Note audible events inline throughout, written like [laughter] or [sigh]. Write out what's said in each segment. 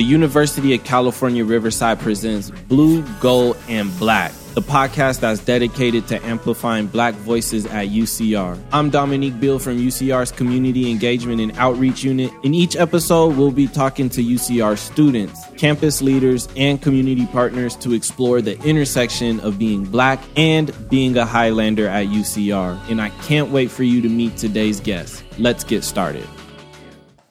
the University of California Riverside presents Blue, Gold, and Black, the podcast that's dedicated to amplifying black voices at UCR. I'm Dominique Bill from UCR's Community Engagement and Outreach Unit. In each episode, we'll be talking to UCR students, campus leaders, and community partners to explore the intersection of being black and being a Highlander at UCR. And I can't wait for you to meet today's guest. Let's get started.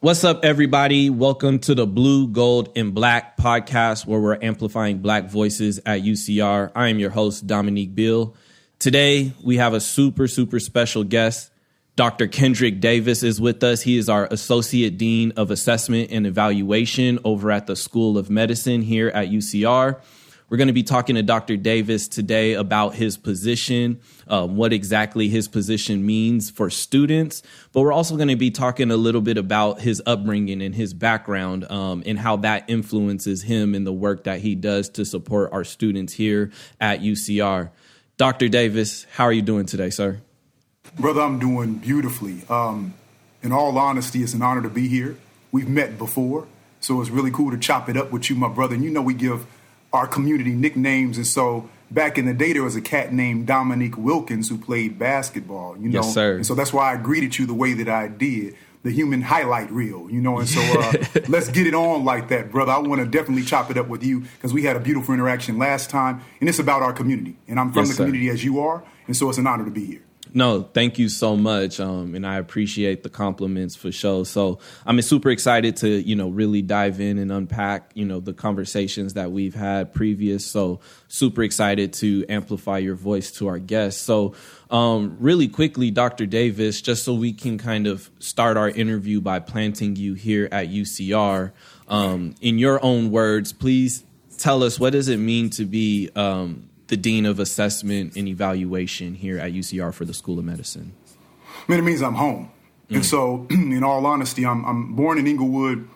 What's up, everybody? Welcome to the Blue, Gold, and Black podcast, where we're amplifying Black voices at UCR. I am your host, Dominique Beal. Today, we have a super, super special guest. Dr. Kendrick Davis is with us. He is our Associate Dean of Assessment and Evaluation over at the School of Medicine here at UCR. We're going to be talking to Dr. Davis today about his position, um, what exactly his position means for students, but we're also going to be talking a little bit about his upbringing and his background um, and how that influences him in the work that he does to support our students here at UCR. Dr. Davis, how are you doing today, sir? Brother, I'm doing beautifully. Um, in all honesty, it's an honor to be here. We've met before, so it's really cool to chop it up with you, my brother. And you know, we give our community nicknames. And so back in the day, there was a cat named Dominique Wilkins who played basketball, you know. Yes, sir. And so that's why I greeted you the way that I did. The human highlight reel, you know, and so uh, [laughs] let's get it on like that, brother. I want to definitely chop it up with you because we had a beautiful interaction last time, and it's about our community, and I'm from Yes, the sir. community as you are, and so it's an honor to be here. No, thank you so much, um, and I appreciate the compliments for sure. So I'm super excited to you know really dive in and unpack you know the conversations that we've had previous. So super excited to amplify your voice to our guests. So um, really quickly, Dr. Davis, just so we can kind of start our interview by planting you here at UCR. Um, in your own words, please tell us what does it mean to be um, the dean of assessment and evaluation here at UCR for the School of Medicine. I mean, it means I'm home. And so, [clears throat] in all honesty, I'm, I'm born in Inglewood,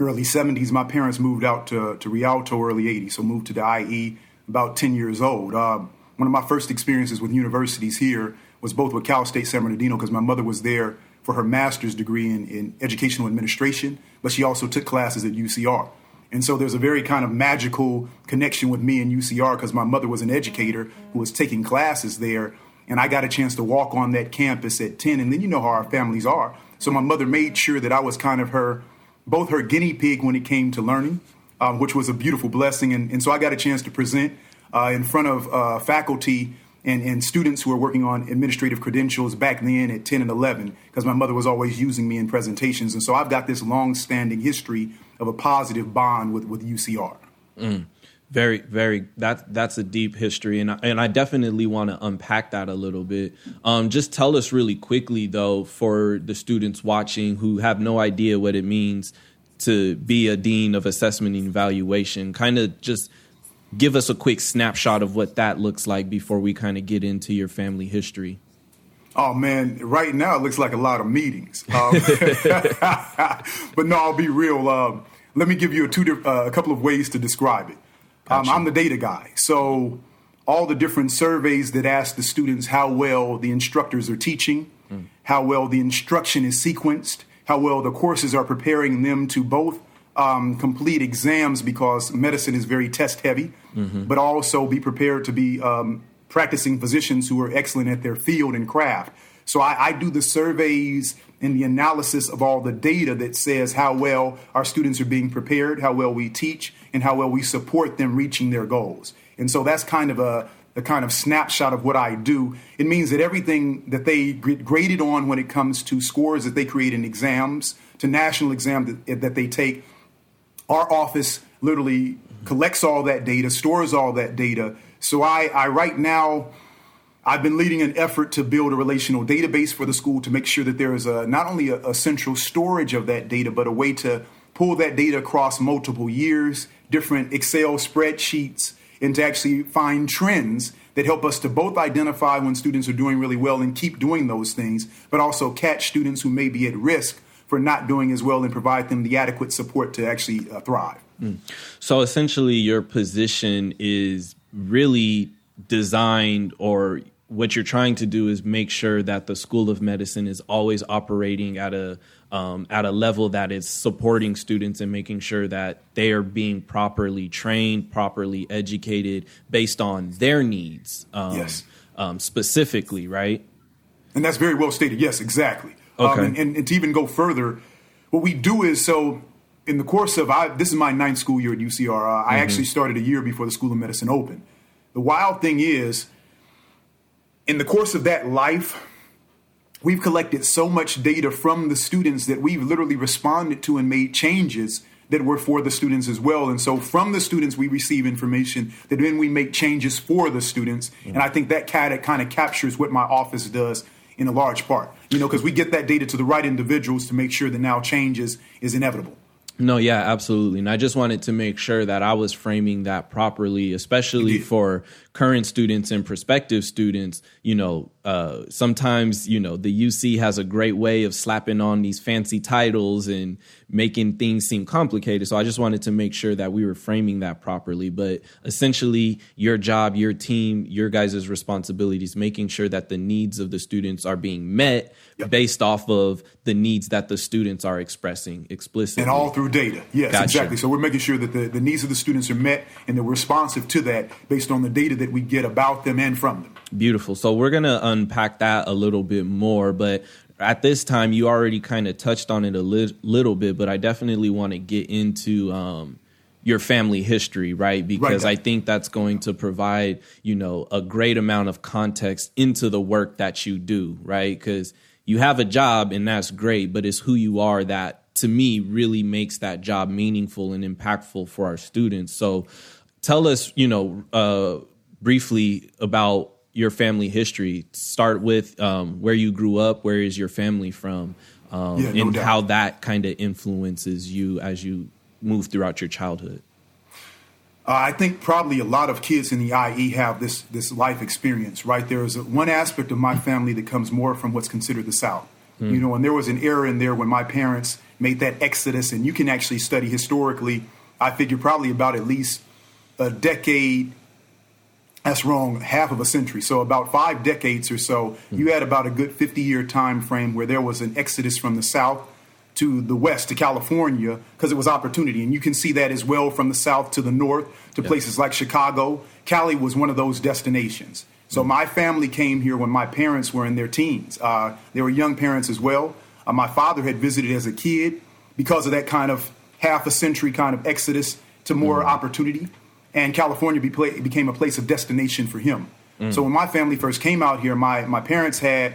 early 70s. My parents moved out to, to Rialto early 80s, so moved to the IE about 10 years old. Uh, one of my first experiences with universities here was both with Cal State San Bernardino because my mother was there for her master's degree in, in educational administration, but she also took classes at UCR. And so there's a very kind of magical connection with me and UCR because my mother was an educator who was taking classes there. And I got a chance to walk on that campus at 10. And then you know how our families are. So my mother made sure that I was kind of her, both her guinea pig when it came to learning, um, which was a beautiful blessing. And, and so I got a chance to present uh, in front of uh, faculty and, and students who were working on administrative credentials back then at 10 and 11 because my mother was always using me in presentations. And so I've got this long standing history of a positive bond with, with UCR. Very, very. That that's a deep history, and I, and I definitely want to unpack that a little bit. Um, just tell us really quickly, though, for the students watching who have no idea what it means to be a dean of assessment and evaluation. Kind of just give us a quick snapshot of what that looks like before we kind of get into your family history. Oh man, right now it looks like a lot of meetings. Um, [laughs] but no, I'll be real. Um, let me give you a, two, uh, a couple of ways to describe it. Um, Gotcha. I'm the data guy, so all the different surveys that ask the students how well the instructors are teaching, how well the instruction is sequenced, how well the courses are preparing them to both um, complete exams because medicine is very test heavy, but also be prepared to be um, practicing physicians who are excellent at their field and craft. So I, I do the surveys and the analysis of all the data that says how well our students are being prepared, how well we teach, and how well we support them reaching their goals. And so that's kind of a the kind of snapshot of what I do. It means that everything that they get graded on when it comes to scores that they create in exams, to national exams that, that they take, our office literally collects all that data, stores all that data. So I, I right now, I've been leading an effort to build a relational database for the school to make sure that there is a, not only a, a central storage of that data, but a way to pull that data across multiple years, different Excel spreadsheets, and to actually find trends that help us to both identify when students are doing really well and keep doing those things, but also catch students who may be at risk for not doing as well and provide them the adequate support to actually uh, thrive. So essentially, your position is really designed or what you're trying to do is make sure that the School of Medicine is always operating at a um, at a level that is supporting students and making sure that they are being properly trained, properly educated based on their needs. Um, yes. Um, specifically, right? And that's very well stated. Yes, exactly. Um, okay. And, and, and, to even go further, what we do is so in the course of I, this is my ninth school year at UCR. Mm-hmm. I actually started a year before the School of Medicine opened. The wild thing is, in the course of that life, we've collected so much data from the students that we've literally responded to and made changes that were for the students as well. And so from the students, we receive information that then we make changes for the students. Mm-hmm. And I think that kind of, kind of captures what my office does in a large part, you know, because we get that data to the right individuals to make sure that now changes is inevitable. No, yeah, absolutely. And I just wanted to make sure that I was framing that properly, especially for current students and prospective students. You know, uh, sometimes, you know, the UC has a great way of slapping on these fancy titles and making things seem complicated. So I just wanted to make sure that we were framing that properly. But essentially, your job, your team, your guys' responsibilities, making sure that the needs of the students are being met yep. based off of the needs that the students are expressing explicitly. And all through data. Yes, gotcha. exactly. So we're making sure that the, the needs of the students are met and they're responsive to that based on the data that we get about them and from them. Beautiful. So we're going to unpack that a little bit more, but at this time you already kind of touched on it a li- little bit, but I definitely want to get into um, your family history, right? Because right. I think that's going to provide, you know, a great amount of context into the work that you do, right? Because you have a job and that's great, but it's who you are that to me really makes that job meaningful and impactful for our students. So tell us, you know, uh, briefly about your family history. Start with um, where you grew up, where is your family from, um, yeah, no and doubt. how that kind of influences you as you move throughout your childhood. Uh, I think probably a lot of kids in the IE have this this life experience, right? There is a, one aspect of my family that comes more from what's considered the South. Mm. You know, and there was an era in there when my parents made that exodus, and you can actually study historically. I figure probably about at least a decade. That's wrong, half of a century. So about five decades or so, you had about a good 50 year time frame where there was an exodus from the South to the west to California because it was opportunity. And you can see that as well from the south to the north to places like Chicago. Cali was one of those destinations. So my family came here when my parents were in their teens. Uh, they were young parents as well. Uh, my father had visited as a kid because of that kind of half a century kind of exodus to more mm. opportunity. And California be became a place of destination for him. Mm. So when my family first came out here, my, my parents had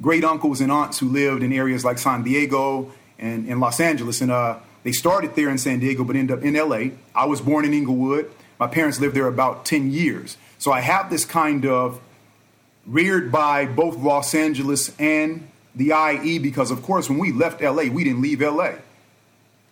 great uncles and aunts who lived in areas like San Diego and in Los Angeles. And uh, they started there in San Diego, but ended up in LA. I was born in Inglewood. My parents lived there about 10 years. So I have this kind of reared by both Los Angeles and the IE because, of course, when we left LA, we didn't leave LA.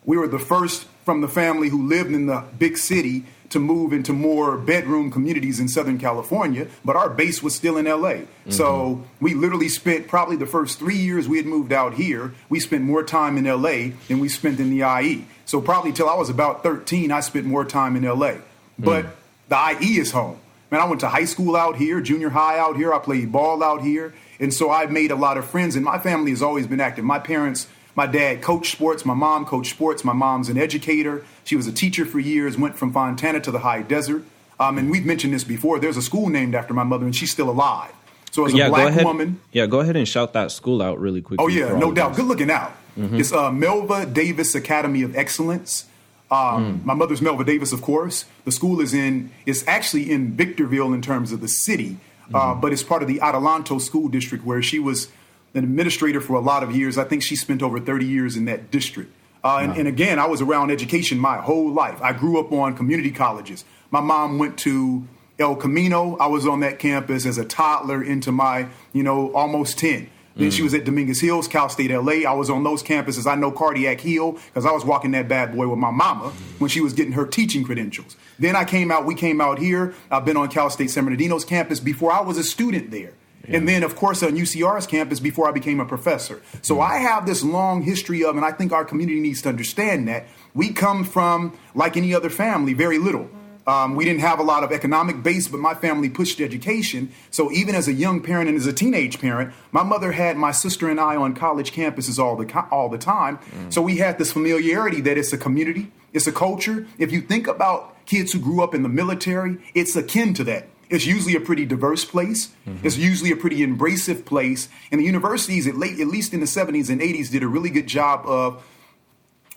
We were the first from the family who lived in the big city to move into more bedroom communities in Southern California, but our base was still in LA. Mm-hmm. So we literally spent probably the first three years we had moved out here, we spent more time in LA than we spent in the IE. So probably till I was about 13, I spent more time in LA. But mm. the IE is home. Man, I went to high school out here, junior high out here, I played ball out here. And so I've made a lot of friends, and my family has always been active. My parents my dad coached sports. My mom coached sports. My mom's an educator. She was a teacher for years, went from Fontana to the high desert. Um, and we've mentioned this before. There's a school named after my mother, and she's still alive. So as yeah, a black woman. Yeah, go ahead and shout that school out really quickly. Oh, yeah, no doubt. Good looking out. Mm-hmm. It's uh, Melva Davis Academy of Excellence. Um, mm. My mother's Melva Davis, of course. The school is in, it's actually in Victorville in terms of the city, uh, mm-hmm. but it's part of the Adelanto School District where she was an administrator for a lot of years. I think she spent over 30 years in that district. Uh, and, wow. and, again, I was around education my whole life. I grew up on community colleges. My mom went to El Camino. I was on that campus as a toddler into my, you know, almost 10. Then mm. she was at Dominguez Hills, Cal State LA. I was on those campuses. I know Cardiac Hill because I was walking that bad boy with my mama when she was getting her teaching credentials. Then I came out, we came out here. I've been on Cal State San Bernardino's campus before I was a student there. And then, of course, on UCR's campus before I became a professor. So I have this long history of, and I think our community needs to understand that we come from, like any other family, very little. Um, we didn't have a lot of economic base, but my family pushed education. So even as a young parent and as a teenage parent, my mother had my sister and I on college campuses all the all the time. Mm. So we had this familiarity that it's a community, it's a culture. If you think about kids who grew up in the military, it's akin to that. It's usually a pretty diverse place. Mm-hmm. It's usually a pretty embracive place. And the universities, at, late, at least in the 70s and 80s, did a really good job of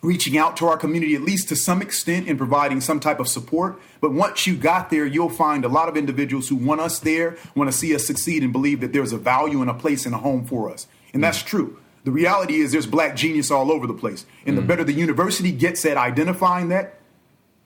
reaching out to our community at least to some extent and providing some type of support. But once you got there, you'll find a lot of individuals who want us there, want to see us succeed, and believe that there's a value and a place and a home for us. And that's true. The reality is there's black genius all over the place. And mm. the better the university gets at identifying that,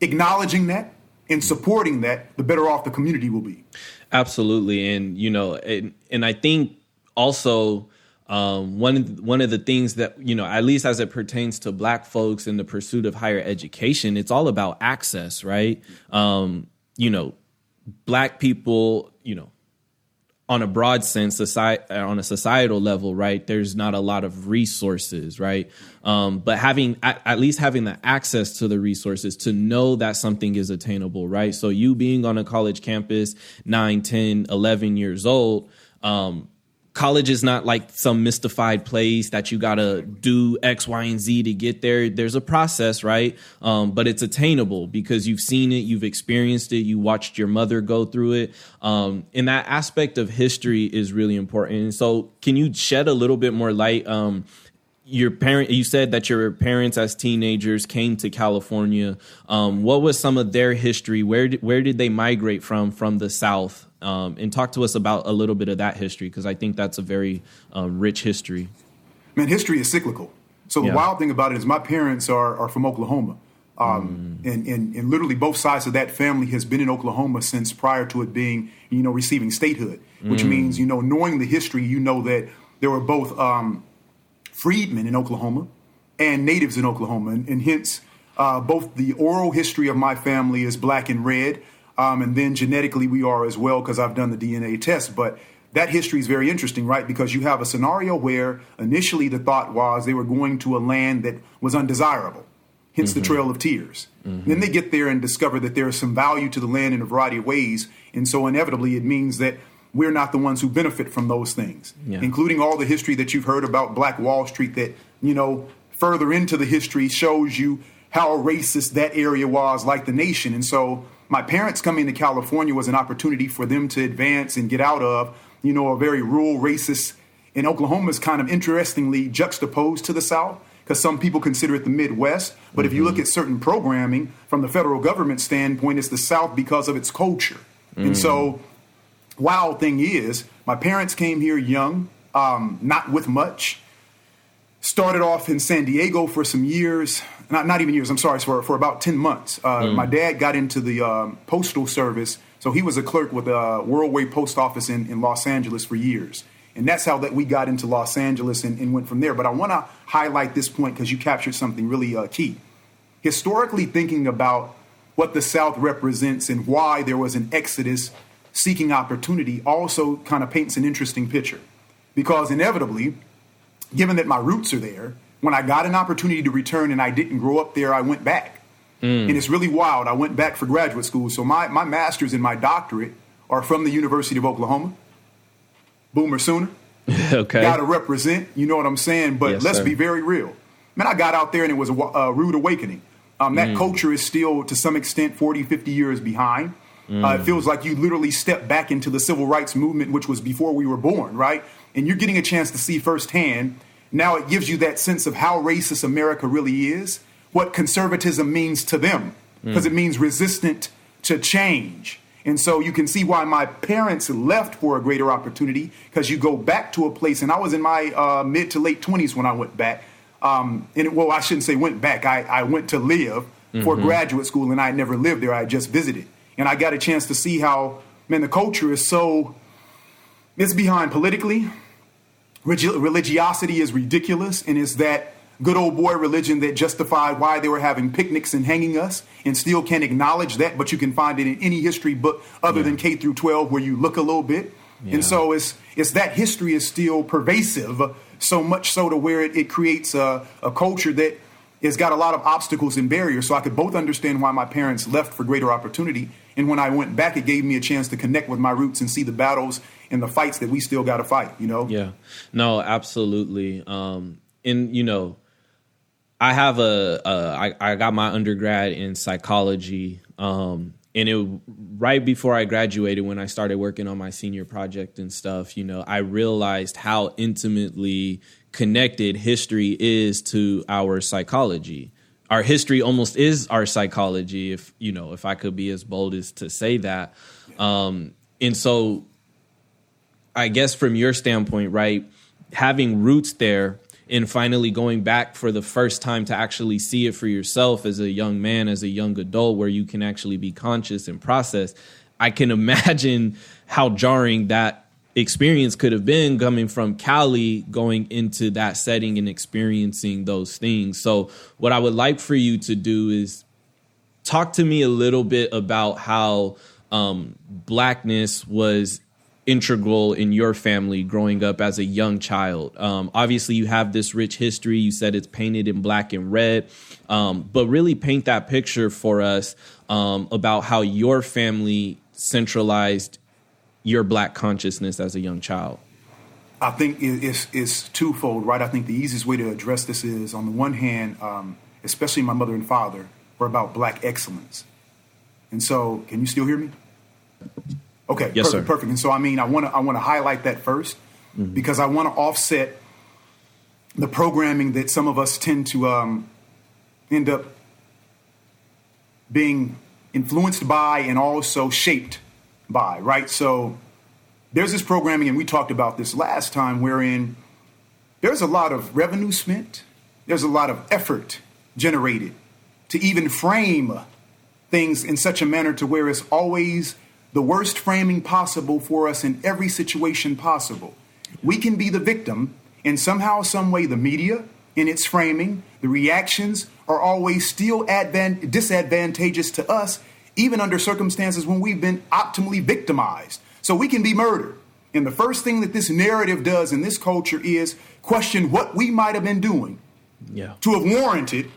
acknowledging that, and supporting that, the better off the community will be. Absolutely. And, you know, and, and I think also um, one one of the things that you know, at least as it pertains to Black folks in the pursuit of higher education, it's all about access, right? Um, you know, Black people, you know, on a broad sense, society, on a societal level, right? There's not a lot of resources, right? Um, but having at, at, least having the access to the resources to know that something is attainable, right? So you being on a college campus, 9, 10, 11 years old, um, college is not like some mystified place that you gotta do X, Y, and Z to get there. There's a process, right? Um, but it's attainable because you've seen it, you've experienced it, you watched your mother go through it. Um, and that aspect of history is really important. And so, can you shed a little bit more light? Um, your parent you said that your parents as teenagers came to california um, what was some of their history where did, where did they migrate from from the south um, and talk to us about a little bit of that history because I think that's a very uh, rich history. Man, history is cyclical. So the yeah. wild thing about it is my parents are, are from Oklahoma. Um, mm. and, and, and literally both sides of that family has been in Oklahoma since prior to it being, you know, receiving statehood, which mm. means, you know, knowing the history, you know that there were both um, freedmen in Oklahoma and natives in Oklahoma. And, and hence, uh, both the oral history of my family is black and red, um, and then genetically, we are as well because I've done the DNA test. But that history is very interesting, right? Because you have a scenario where initially the thought was they were going to a land that was undesirable, hence mm-hmm. the Trail of Tears. Mm-hmm. Then they get there and discover that there is some value to the land in a variety of ways. And so inevitably, it means that we're not the ones who benefit from those things, yeah. including all the history that you've heard about Black Wall Street that, you know, further into the history shows you how racist that area was, like the nation. And so my parents coming to California was an opportunity for them to advance and get out of, you know, a very rural, racist. And Oklahoma is kind of interestingly juxtaposed to the South because some people consider it the Midwest. But mm-hmm. if you look mm-hmm. at certain programming from the federal government standpoint, it's the South because of its culture. Mm. And so, wild thing is, my parents came here young, um, not with much. Started off in San Diego for some years, not not even years. I'm sorry, for for about ten months. Uh, mm. My dad got into the um, postal service, so he was a clerk with the uh, Worldway Post Office in, in Los Angeles for years, and that's how that we got into Los Angeles and, and went from there. But I want to highlight this point because you captured something really uh, key. Historically, thinking about what the South represents and why there was an exodus seeking opportunity also kind of paints an interesting picture, because inevitably, given that my roots are there when I got an opportunity to return and I didn't grow up there, I went back. Mm. And it's really wild. I went back for graduate school. So my, my master's and my doctorate are from the University of Oklahoma. Boomer Sooner. [laughs] okay. Got to represent, you know what I'm saying? But yes, let's sir. be very real. Man, I got out there and it was a, a rude awakening. Um, that mm. culture is still, to some extent, 40, 50 years behind. Mm. Uh, it feels like you literally stepped back into the civil rights movement, which was before we were born, right? And you're getting a chance to see firsthand now it gives you that sense of how racist America really is, what conservatism means to them, because mm. it means resistant to change. And so you can see why my parents left for a greater opportunity because you go back to a place, and I was in my uh, mid to late 20s when I went back. Um, and well, I shouldn't say went back, I, I went to live mm-hmm. for graduate school, and I had never lived there, I just visited. And I got a chance to see how, man, the culture is so, it's behind politically, religiosity is ridiculous and it's that good old boy religion that justified why they were having picnics and hanging us and still can't acknowledge that but you can find it in any history book other yeah. than K through 12 where you look a little bit yeah. and so it's it's that history is still pervasive so much so to where it, it creates a, a culture that it's got a lot of obstacles and barriers. So I could both understand why my parents left for greater opportunity. And when I went back, it gave me a chance to connect with my roots and see the battles and the fights that we still got to fight, you know? Yeah. No, absolutely. Um, and, you know, I have a, a I, I got my undergrad in psychology. Um, and it right before I graduated, when I started working on my senior project and stuff, you know, I realized how intimately connected history is to our psychology. Our history almost is our psychology, if you know, if I could be as bold as to say that. Um, and so, I guess from your standpoint, right, having roots there and finally going back for the first time to actually see it for yourself as a young man, as a young adult, where you can actually be conscious and process. I can [laughs] imagine how jarring that experience could have been coming from Cali going into that setting and experiencing those things. So, what I would like for you to do is talk to me a little bit about how um, blackness was integral in your family growing up as a young child. Um, obviously, you have this rich history. You said it's painted in black and red, um, but really paint that picture for us um, about how your family centralized your black consciousness as a young child. I think it's, it's twofold, right? I think the easiest way to address this is on the one hand, um, especially my mother and father, were about black excellence. And so, can you still hear me? Okay, yes, perfect, sir. perfect. And so, I mean, I want to I want to highlight that 1st mm-hmm. because I want to offset the programming that some of us tend to um, end up being influenced by and also shaped by, right? So, there's this programming, and we talked about this last time, wherein there's a lot of revenue spent, there's a lot of effort generated to even frame things in such a manner to where it's always the worst framing possible for us in every situation possible. We can be the victim, and somehow, some way, the media in its framing, the reactions are always still advan- disadvantageous to us, even under circumstances when we've been optimally victimized. So we can be murdered. And the first thing that this narrative does in this culture is question what we might have been doing yeah. to have warranted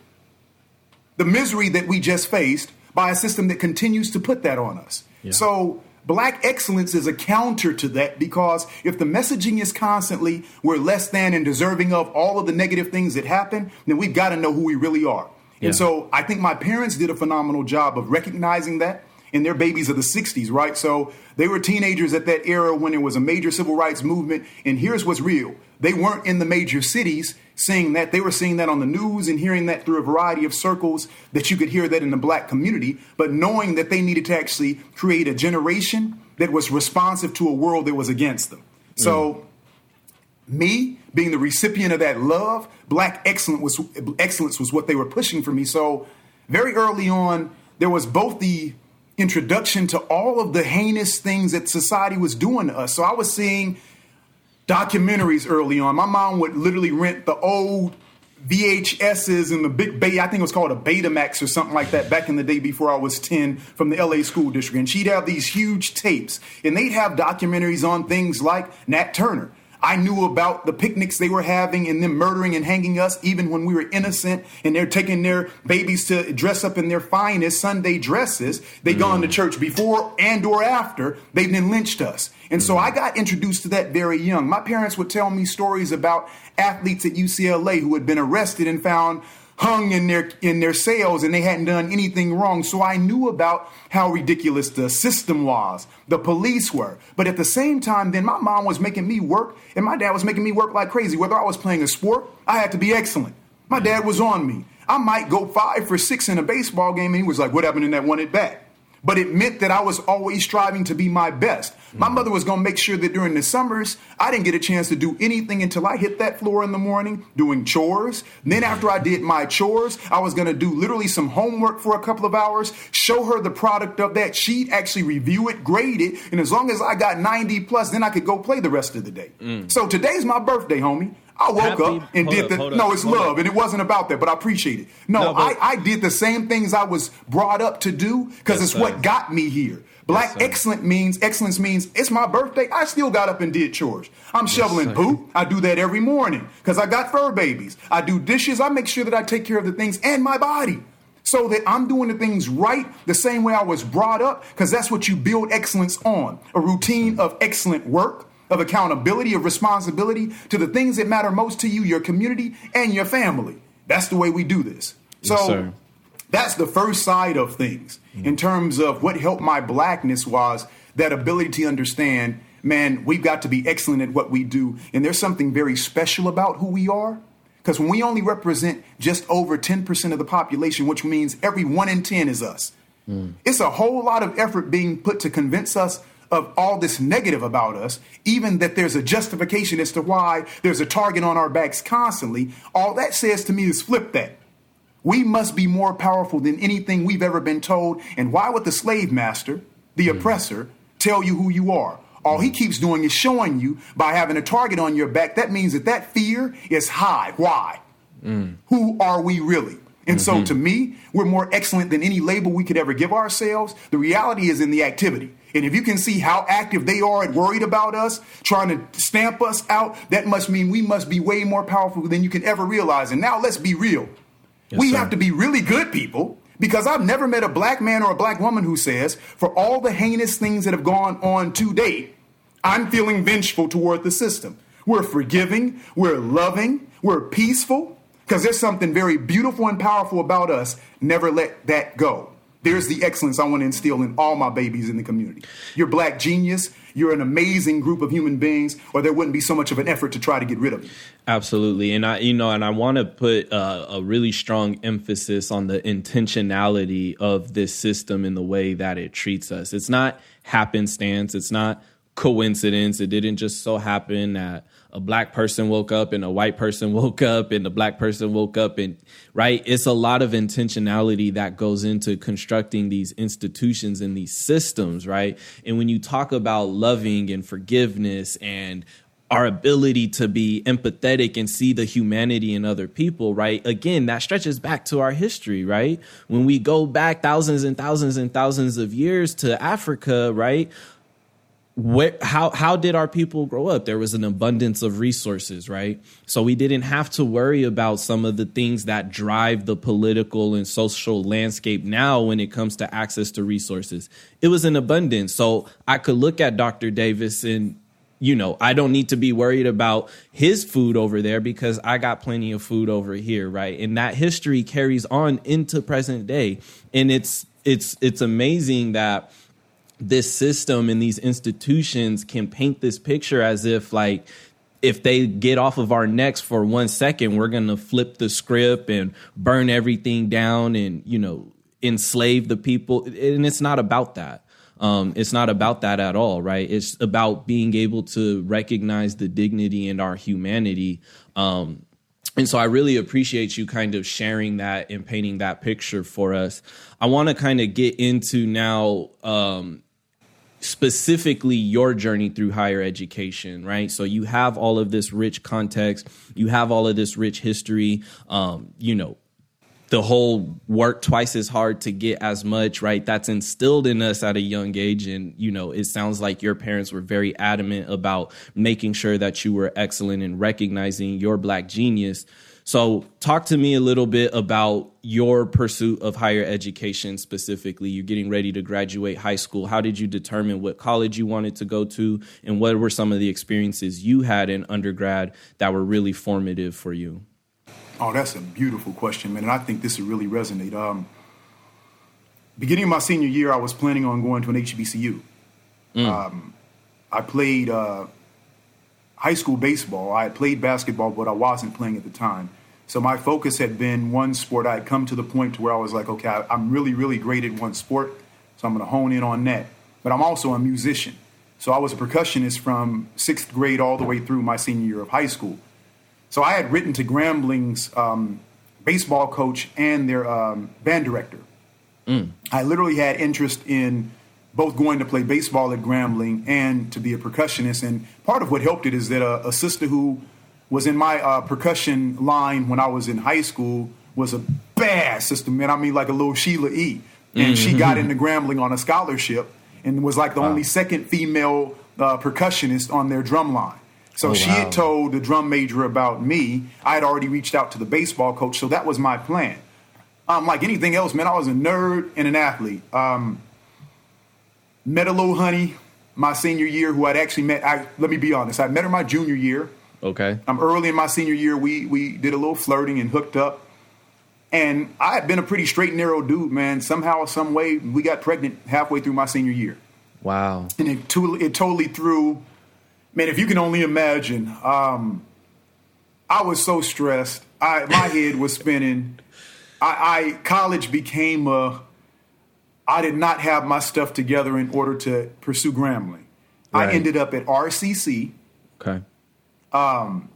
the misery that we just faced by a system that continues to put that on us. Yeah. So black excellence is a counter to that because if the messaging is constantly we're less than and deserving of all of the negative things that happen, then we've got to know who we really are. Yeah. And so I think my parents did a phenomenal job of recognizing that in their babies of the 60s, right? So they were teenagers at that era when there was a major civil rights movement. And here's what's real they weren't in the major cities seeing that. They were seeing that on the news and hearing that through a variety of circles that you could hear that in the black community, but knowing that they needed to actually create a generation that was responsive to a world that was against them. So, mm. me being the recipient of that love, black excellence was, excellence was what they were pushing for me. So, very early on, there was both the introduction to all of the heinous things that society was doing to us. So I was seeing documentaries early on. My mom would literally rent the old VHSs and the big bay, I think it was called a Betamax or something like that back in the day before I was 10 from the LA school district. And she'd have these huge tapes and they'd have documentaries on things like Nat Turner. I knew about the picnics they were having and them murdering and hanging us even when we were innocent and they're taking their babies to dress up in their finest Sunday dresses. They mm. gone to church before and or after They've then lynched us. And so I got introduced to that very young. My parents would tell me stories about athletes at UCLA who had been arrested and found hung in their in their cells and they hadn't done anything wrong. So I knew about how ridiculous the system was, the police were. But at the same time, then my mom was making me work and my dad was making me work like crazy. Whether I was playing a sport, I had to be excellent. My dad was on me. I might go five for six in a baseball game, and he was like, What happened in that one at bat? But it meant that I was always striving to be my best. My mother was going to make sure that during the summers, I didn't get a chance to do anything until I hit that floor in the morning doing chores. And then after I did my chores, I was going to do literally some homework for a couple of hours, show her the product of that. She'd actually review it, grade it, and as long as I got 90 plus, then I could go play the rest of the day. Mm. So today's my birthday, homie. I woke Happy, up and did up, the. no, it's love, up. and it wasn't about that, but I appreciate it. No, no I, I did the same things I was brought up to do because yes, it's sir. what got me here. Black yes, excellent means excellence means it's my birthday. I still got up and did chores. I'm yes, shoveling poop. I do that every morning because I got fur babies. I do dishes. I make sure that I take care of the things and my body so that I'm doing the things right the same way I was brought up because that's what you build excellence on a routine of excellent work, of accountability, of responsibility to the things that matter most to you, your community, and your family. That's the way we do this. Yes, so sir. that's the first side of things mm-hmm. in terms of what helped my blackness was that ability to understand man, we've got to be excellent at what we do. And there's something very special about who we are. Because when we only represent just over 10% of the population, which means every one in 10 is us, mm. it's a whole lot of effort being put to convince us of all this negative about us, even that there's a justification as to why there's a target on our backs constantly, all that says to me is flip that. We must be more powerful than anything we've ever been told. And why would the slave master, the mm. oppressor, tell you who you are? All he keeps doing is showing you by having a target on your back. That means that that fear is high. Why? Mm. Who are we really? And mm-hmm. so to me, we're more excellent than any label we could ever give ourselves. The reality is in the activity. And if you can see how active they are and worried about us, trying to stamp us out, that must mean we must be way more powerful than you can ever realize. And now let's be real. Yes, we sir. have to be really good people because I've never met a black man or a black woman who says, for all the heinous things that have gone on to date, I'm feeling vengeful toward the system. We're forgiving, we're loving, we're peaceful, because there's something very beautiful and powerful about us. Never let that go. There's the excellence I want to instill in all my babies in the community. You're black genius. You're an amazing group of human beings, or there wouldn't be so much of an effort to try to get rid of you. Absolutely, and I, you know, and I want to put uh, a really strong emphasis on the intentionality of this system in the way that it treats us. It's not happenstance. It's not coincidence. It didn't just so happen that a black person woke up and a white person [laughs] woke up and a black person woke up and right it's a lot of intentionality that goes into constructing these institutions and these systems right and when you talk about loving and forgiveness and our ability to be empathetic and see the humanity in other people, right? Again, that stretches back to our history, right? When we go back thousands and thousands and thousands of years to Africa, right? Where how how did our people grow up? There was an abundance of resources right? So we didn't have to worry about some of the things that drive the political and social landscape now when it comes to access to resources. It was an abundance. So i could look at dr davis and you know i don't need to be worried about his food over there because i got plenty of food over here right? And that history carries on into present day. And it's it's it's amazing that this system and these institutions can paint this picture as if like if they get off of our necks for one second we're going to flip the script and burn everything down and you know enslave the people. And it's not about that. Um, it's not about that at all right? It's about being able to recognize the dignity and our humanity. Um, and so I really appreciate you kind of sharing that and painting that picture for us. I want to kind of get into now um, specifically your journey through higher education, right? So you have all of this rich context, you have all of this rich history, um, you know, the whole work twice as hard to get as much, right? That's instilled in us at a young age. And, you know, it sounds like your parents were very adamant about making sure that you were excellent in recognizing your black genius. So, talk to me a little bit about your pursuit of higher education specifically. You're getting ready to graduate high school. How did you determine what college you wanted to go to? And what were some of the experiences you had in undergrad that were really formative for you? Oh, that's a beautiful question, man. And I think this would really resonate. Um, beginning of my senior year, I was planning on going to an HBCU. Mm. Um, I played uh, high school baseball. I had played basketball, but I wasn't playing at the time. So my focus had been one sport. I had come to the point to where I was like, okay, I'm really, really great at one sport, so I'm going to hone in on that. But I'm also a musician. So I was a percussionist from sixth grade all the way through my senior year of high school. So I had written to Grambling's um, baseball coach and their um, band director. Mm. I literally had interest in both going to play baseball at Grambling and to be a percussionist. And part of what helped it is that a, a sister who was in my uh, percussion line when I was in high school was a bad sister, man. I mean, like a little Sheila E. And mm-hmm. she got into Grambling on a scholarship and was like the wow. only second female uh, percussionist on their drum line. So oh, she wow. had told the drum major about me. I had already reached out to the baseball coach, so that was my plan. Um, like anything else, man, I was a nerd and an athlete. Um, met a little honey my senior year who I'd actually met. I, let me be honest, I met her my junior year. Okay. I'm um, early in my senior year. We we did a little flirting and hooked up. And I had been a pretty straight and narrow dude, man. Somehow, some way, we got pregnant halfway through my senior year. Wow. And it, to, it totally threw, man, if you can only imagine, um, I was so stressed. I, my [laughs] head was spinning. I, I, college became a, I did not have my stuff together in order to pursue Grambling. Right. I ended up at RCC. Okay. Um,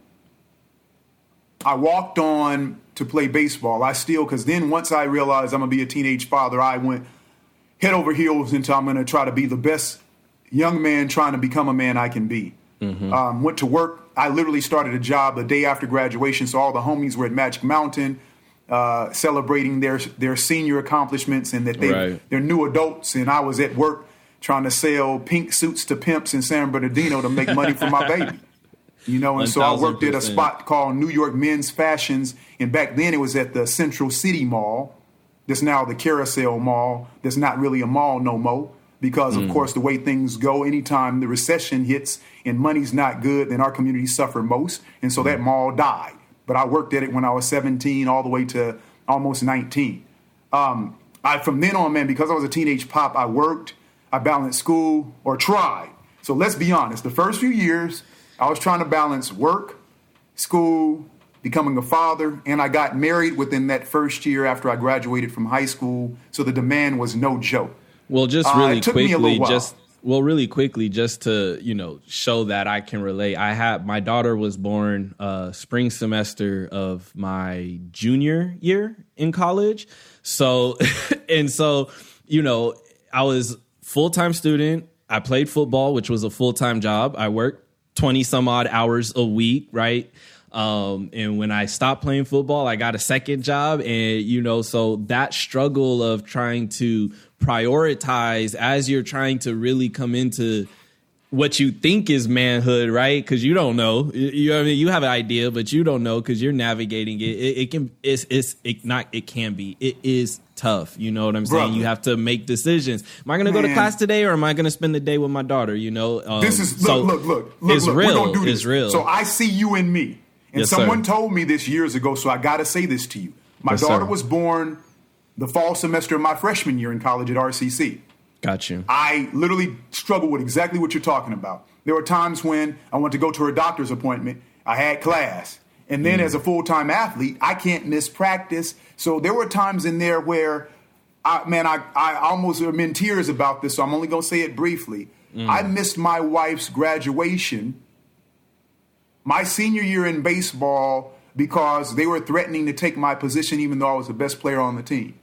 I walked on to play baseball. I still, because then once I realized I'm gonna be a teenage father, I went head over heels into I'm gonna try to be the best young man trying to become a man I can be. Mm-hmm. Um, went to work. I literally started a job the day after graduation, so all the homies were at Magic Mountain. Uh, celebrating their their senior accomplishments and that they right. they're new adults, and I was at work trying to sell pink suits to pimps in San Bernardino to make money for my baby. You know, and so I worked at a spot called New York Men's Fashions, and back then it was at the Central City Mall. That's now the Carousel Mall. That's not really a mall no more because, of mm. course, the way things go, anytime the recession hits and money's not good, then our community suffer most, and so mm. that mall died. But I worked at it when I was 17, all the way to almost 19. Um, I from then on, man, because I was a teenage pop, I worked, I balanced school or tried. So let's be honest. The first few years, I was trying to balance work, school, becoming a father, and I got married within that first year after I graduated from high school. So the demand was no joke. Well, just uh, really uh, quickly, just well, really quickly, just to you know show that I can relate. I had my daughter was born uh, spring semester of my junior year in college. So, [laughs] and so you know, I was full time student. I played football, which was a full time job. I worked 20 some odd hours a week, right? Um, and when I stopped playing football, I got a second job. And, you know, so that struggle of trying to prioritize as you're trying to really come into what you think is manhood, right? Because you don't know. You, I mean, you have an idea, but you don't know because you're navigating it. it. It, can, it's, it's it not. It can be. It is tough. You know what I'm saying? Brother. You have to make decisions. Am I going to go to class today, or am I going to spend the day with my daughter? You know, um, this is look, so look, look, look, it's look, real. do It's real. So I see you and me, and yes, someone sir. told me this years ago. So I got to say this to you. My yes, daughter sir. was born the fall semester of my freshman year in college at RCC. Got you. I literally struggle with exactly what you're talking about. There were times when I went to go to her doctor's appointment. I had class. And then mm. as a full time athlete, I can't miss practice. So there were times in there where, I, man, I, I almost am in tears about this, so I'm only going to say it briefly. Mm. I missed my wife's graduation, my senior year in baseball, because they were threatening to take my position, even though I was the best player on the team.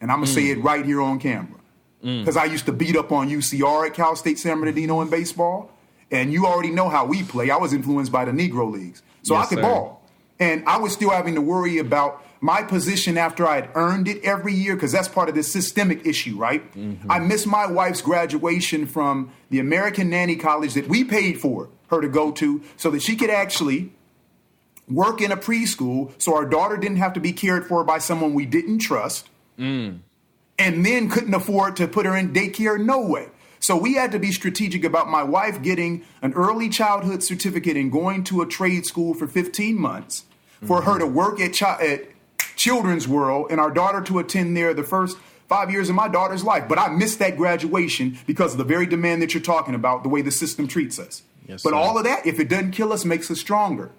And I'm going to mm. say it right here on camera. Because mm. I used to beat up on UCR at Cal State San Bernardino in baseball. And you already know how we play. I was influenced by the Negro Leagues. So yes, I could sir. ball. And I was still having to worry about my position after I had earned it every year, because that's part of the systemic issue, right? Mm-hmm. I missed my wife's graduation from the American Nanny College that we paid for her to go to so that she could actually work in a preschool so our daughter didn't have to be cared for by someone we didn't trust. Mm. And then couldn't afford to put her in daycare, no way. So we had to be strategic about my wife getting an early childhood certificate and going to a trade school for 15 months, for mm-hmm. her to work at, chi- at Children's World, and our daughter to attend there the first five years of my daughter's life. But I missed that graduation because of the very demand that you're talking about, the way the system treats us. Yes, but sir. all of that, if it doesn't kill us, makes us stronger.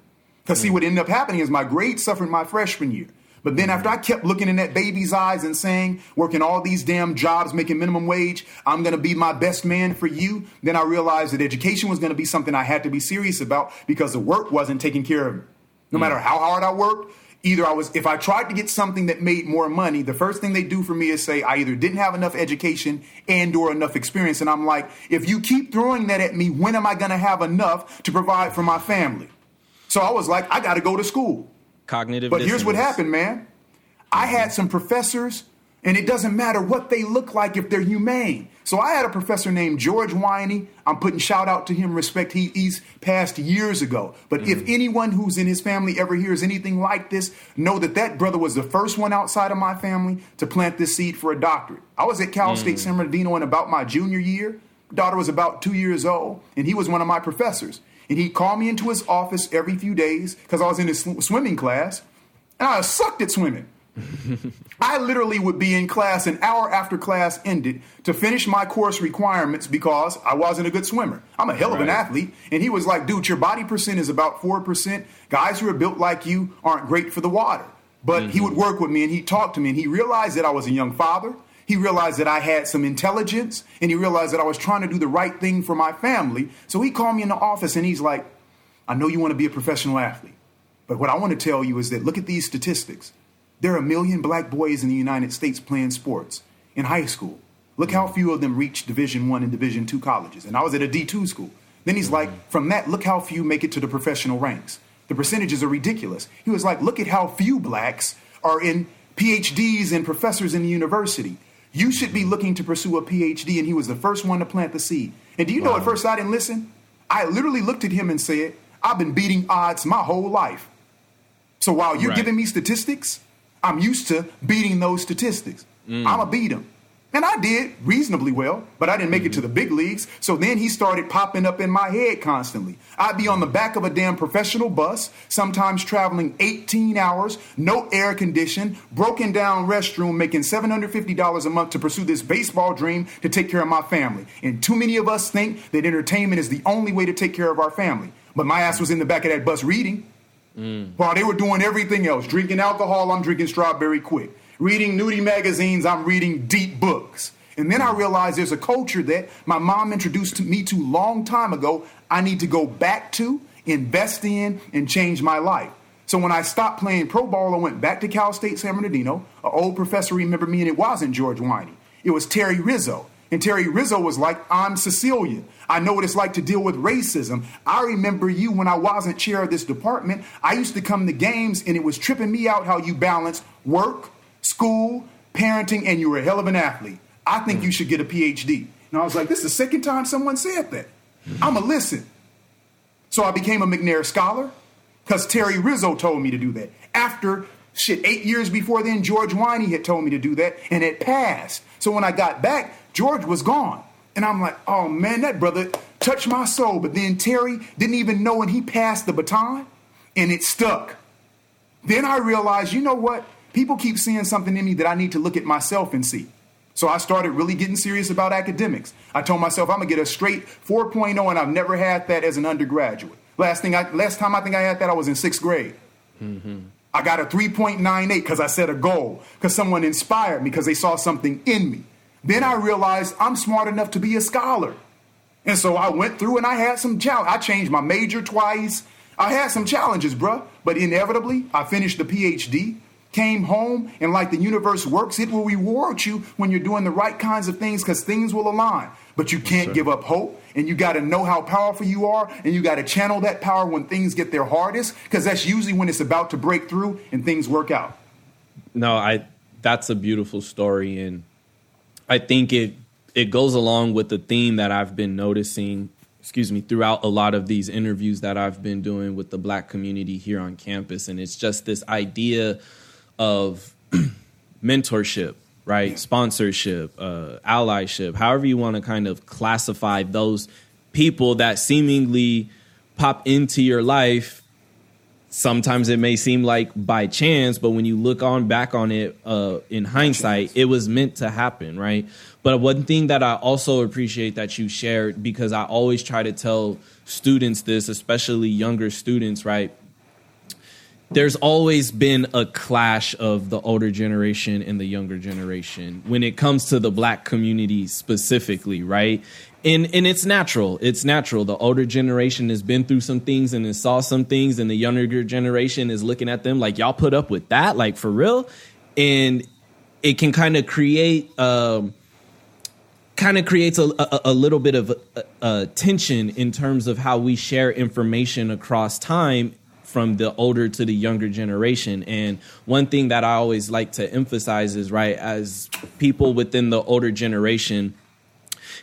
Because mm-hmm. see, mm. what ended up happening is my grades suffered my freshman year. But then after I kept looking in that baby's eyes and saying, working all these damn jobs, making minimum wage, I'm going to be my best man for you, then I realized that education was going to be something I had to be serious about because the work wasn't taking care of me. No matter how hard I worked, either I was, if I tried to get something that made more money, the first thing they do for me is say, I either didn't have enough education and or enough experience. And I'm like, if you keep throwing that at me, when am I going to have enough to provide for my family? So I was like, I got to go to school. Cognitive. But here's what happened, man. I had some professors, and it doesn't matter what they look like if they're humane. So I had a professor named George Winey. I'm putting shout out to him, respect. He, he's passed years ago. But if mm-hmm. anyone who's in his family ever hears anything like this, know that that brother was the first one outside of my family to plant this seed for a doctorate. I was at Cal mm. State San Bernardino in about my junior year. Daughter was about two years old, and he was one of my professors. And he'd call me into his office every few days because I was in his sw- swimming class, and I sucked at swimming. [laughs] I literally would be in class an hour after class ended to finish my course requirements because I wasn't a good swimmer. I'm a hell of an athlete. And he was like, dude, your body percent is about 4%. Guys who are built like you aren't great for the water. But he mm-hmm. would work with me and he'd talk to me and he realized that I was a young father. He realized that I had some intelligence and he realized that I was trying to do the right thing for my family. So he called me in the office and he's like, I know you want to be a professional athlete. But what I want to tell you is that look at these statistics. There are a million black boys in the United States playing sports in high school. Look how few of them reach Division One and Division Two colleges. And I was at a D two school. Then he's like, from that, look how few make it to the professional ranks. The percentages are ridiculous. He was like, look at how few blacks are in PhDs and professors in the university. You should be looking to pursue a PhD, and he was the first one to plant the seed. And do you know at first I didn't listen? I literally looked at him and said, I've been beating odds my whole life. So while you're Right. giving me statistics, I'm used to beating those statistics. Mm. I'ma beat them. And I did reasonably well, but I didn't make it to the big leagues. So then he started popping up in my head constantly. I'd be on the back of a damn professional bus, sometimes traveling 18 hours, no air condition, broken down restroom, making $750 a month to pursue this baseball dream to take care of my family. And too many of us think that entertainment is the only way to take care of our family. But my ass was in the back of that bus reading. Mm. While they were doing everything else, drinking alcohol, I'm drinking strawberry Quik. Reading nudie magazines, I'm reading deep books. And then I realized there's a culture that my mom introduced me to long time ago. I need to go back to, invest in, and change my life. So when I stopped playing pro ball, I went back to Cal State San Bernardino. An old professor remembered me, and it wasn't George Winey. It was Terry Rizzo. And Terry Rizzo was like, I'm Sicilian. I know what it's like to deal with racism. I remember you when I wasn't chair of this department. I used to come to games and it was tripping me out how you balance work, school, parenting, and you were a hell of an athlete. I think you mm. should get a PhD. And I was like, this is the second time someone said that. I'm a mm. listen. So I became a McNair scholar because Terry Rizzo told me to do that. After shit, eight years before then, George Winey had told me to do that, and it passed. So when I got back, George was gone. And I'm like, oh man, that brother touched my soul. But then Terry didn't even know, and he passed the baton, and it stuck. Then I realized, you know what? People keep seeing something in me that I need to look at myself and see. So I started really getting serious about academics. I told myself I'm gonna get a straight 4.0, and I've never had that as an undergraduate. Last thing, I, last time I think I had that, I was in sixth grade. Mm-hmm. I got a 3.98 because I set a goal, because someone inspired me, because they saw something in me. Then I realized I'm smart enough to be a scholar. And so I went through and I had some challenge. I changed my major twice. I had some challenges, bruh. But inevitably, I finished the PhD, came home, and like the universe works, it will reward you when you're doing the right kinds of things because things will align. But you can't give up hope, and you got to know how powerful you are, and you got to channel that power when things get their hardest because that's usually when it's about to break through and things work out. No, I that's a beautiful story and I think it it goes along with the theme that I've been noticing, excuse me, throughout a lot of these interviews that I've been doing with the black community here on campus and it's just this idea of [clears throat] mentorship, right? Sponsorship, uh, allyship, however you want to kind of classify those people that seemingly pop into your life sometimes it may seem like by chance, but when you look on back on it uh, in hindsight, it was meant to happen, right? But one thing that I also appreciate that you shared because I always try to tell students this, especially younger students, right? There's always been a clash of the older generation and the younger generation when it comes to the black community specifically, right? and and it's natural. It's natural. The older generation has been through some things and has saw some things, and the younger generation is looking at them like y'all put up with that, like for real, and it can kind of create. Um, kind of creates a, a, a, little bit of uh, uh, tension in terms of how we share information across time from the older to the younger generation. And one thing that I always like to emphasize is right as people within the older generation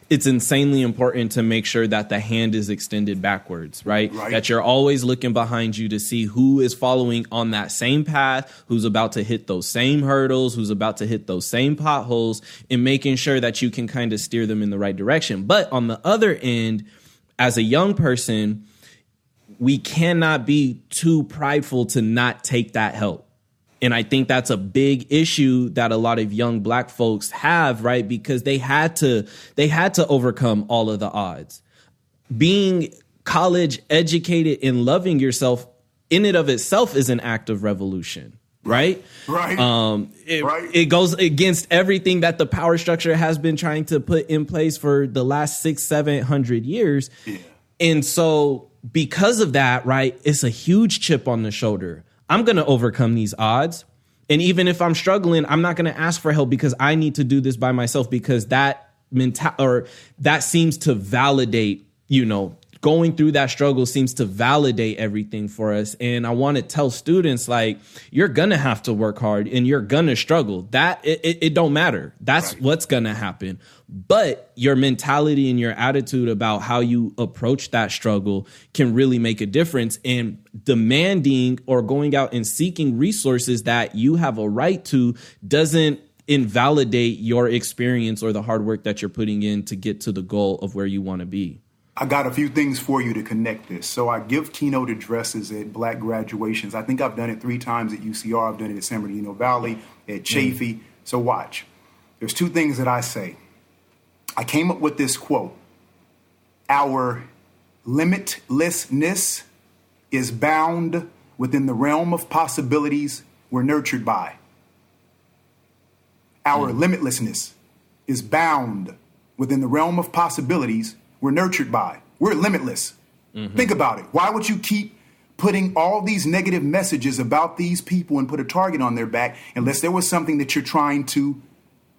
it's insanely important to make sure that the hand is extended backwards, right? right? That you're always looking behind you to see who is following on that same path, who's about to hit those same hurdles, who's about to hit those same potholes, and making sure that you can kind of steer them in the right direction. But on the other end, as a young person, we cannot be too prideful to not take that help and I think that's a big issue that a lot of young black folks have, right? Because they had to they had to overcome all of the odds. Being college educated and loving yourself in and of itself is an act of revolution right? Right. Um, it, right. it goes against everything that the power structure has been trying to put in place for the last six, seven hundred years. Yeah. And so, because of that, right, it's a huge chip on the shoulder. I'm going to overcome these odds. And even if I'm struggling, I'm not going to ask for help because I need to do this by myself because that mental or that seems to validate, you know, going through that struggle seems to validate everything for us. And i want to tell students like you're gonna have to work hard and you're gonna struggle. That it, it, it don't matter. That's right. what's gonna happen. But your mentality and your attitude about how you approach that struggle can really make a difference in demanding or going out and seeking resources that you have a right to doesn't invalidate your experience or the hard work that you're putting in to get to the goal of where you want to be I got a few things for you to connect this. So I give keynote addresses at black graduations. I think I've done it three times at UCR. I've done it at San Bernardino Valley, at Chaffey. Mm. So watch. There's two things that I say. I came up with this quote. Our limitlessness is bound within the realm of possibilities we're nurtured by. Our mm. limitlessness is bound within the realm of possibilities we're nurtured by. We're limitless. Mm-hmm. Think about it. Why would you keep putting all these negative messages about these people and put a target on their back unless there was something that you're trying to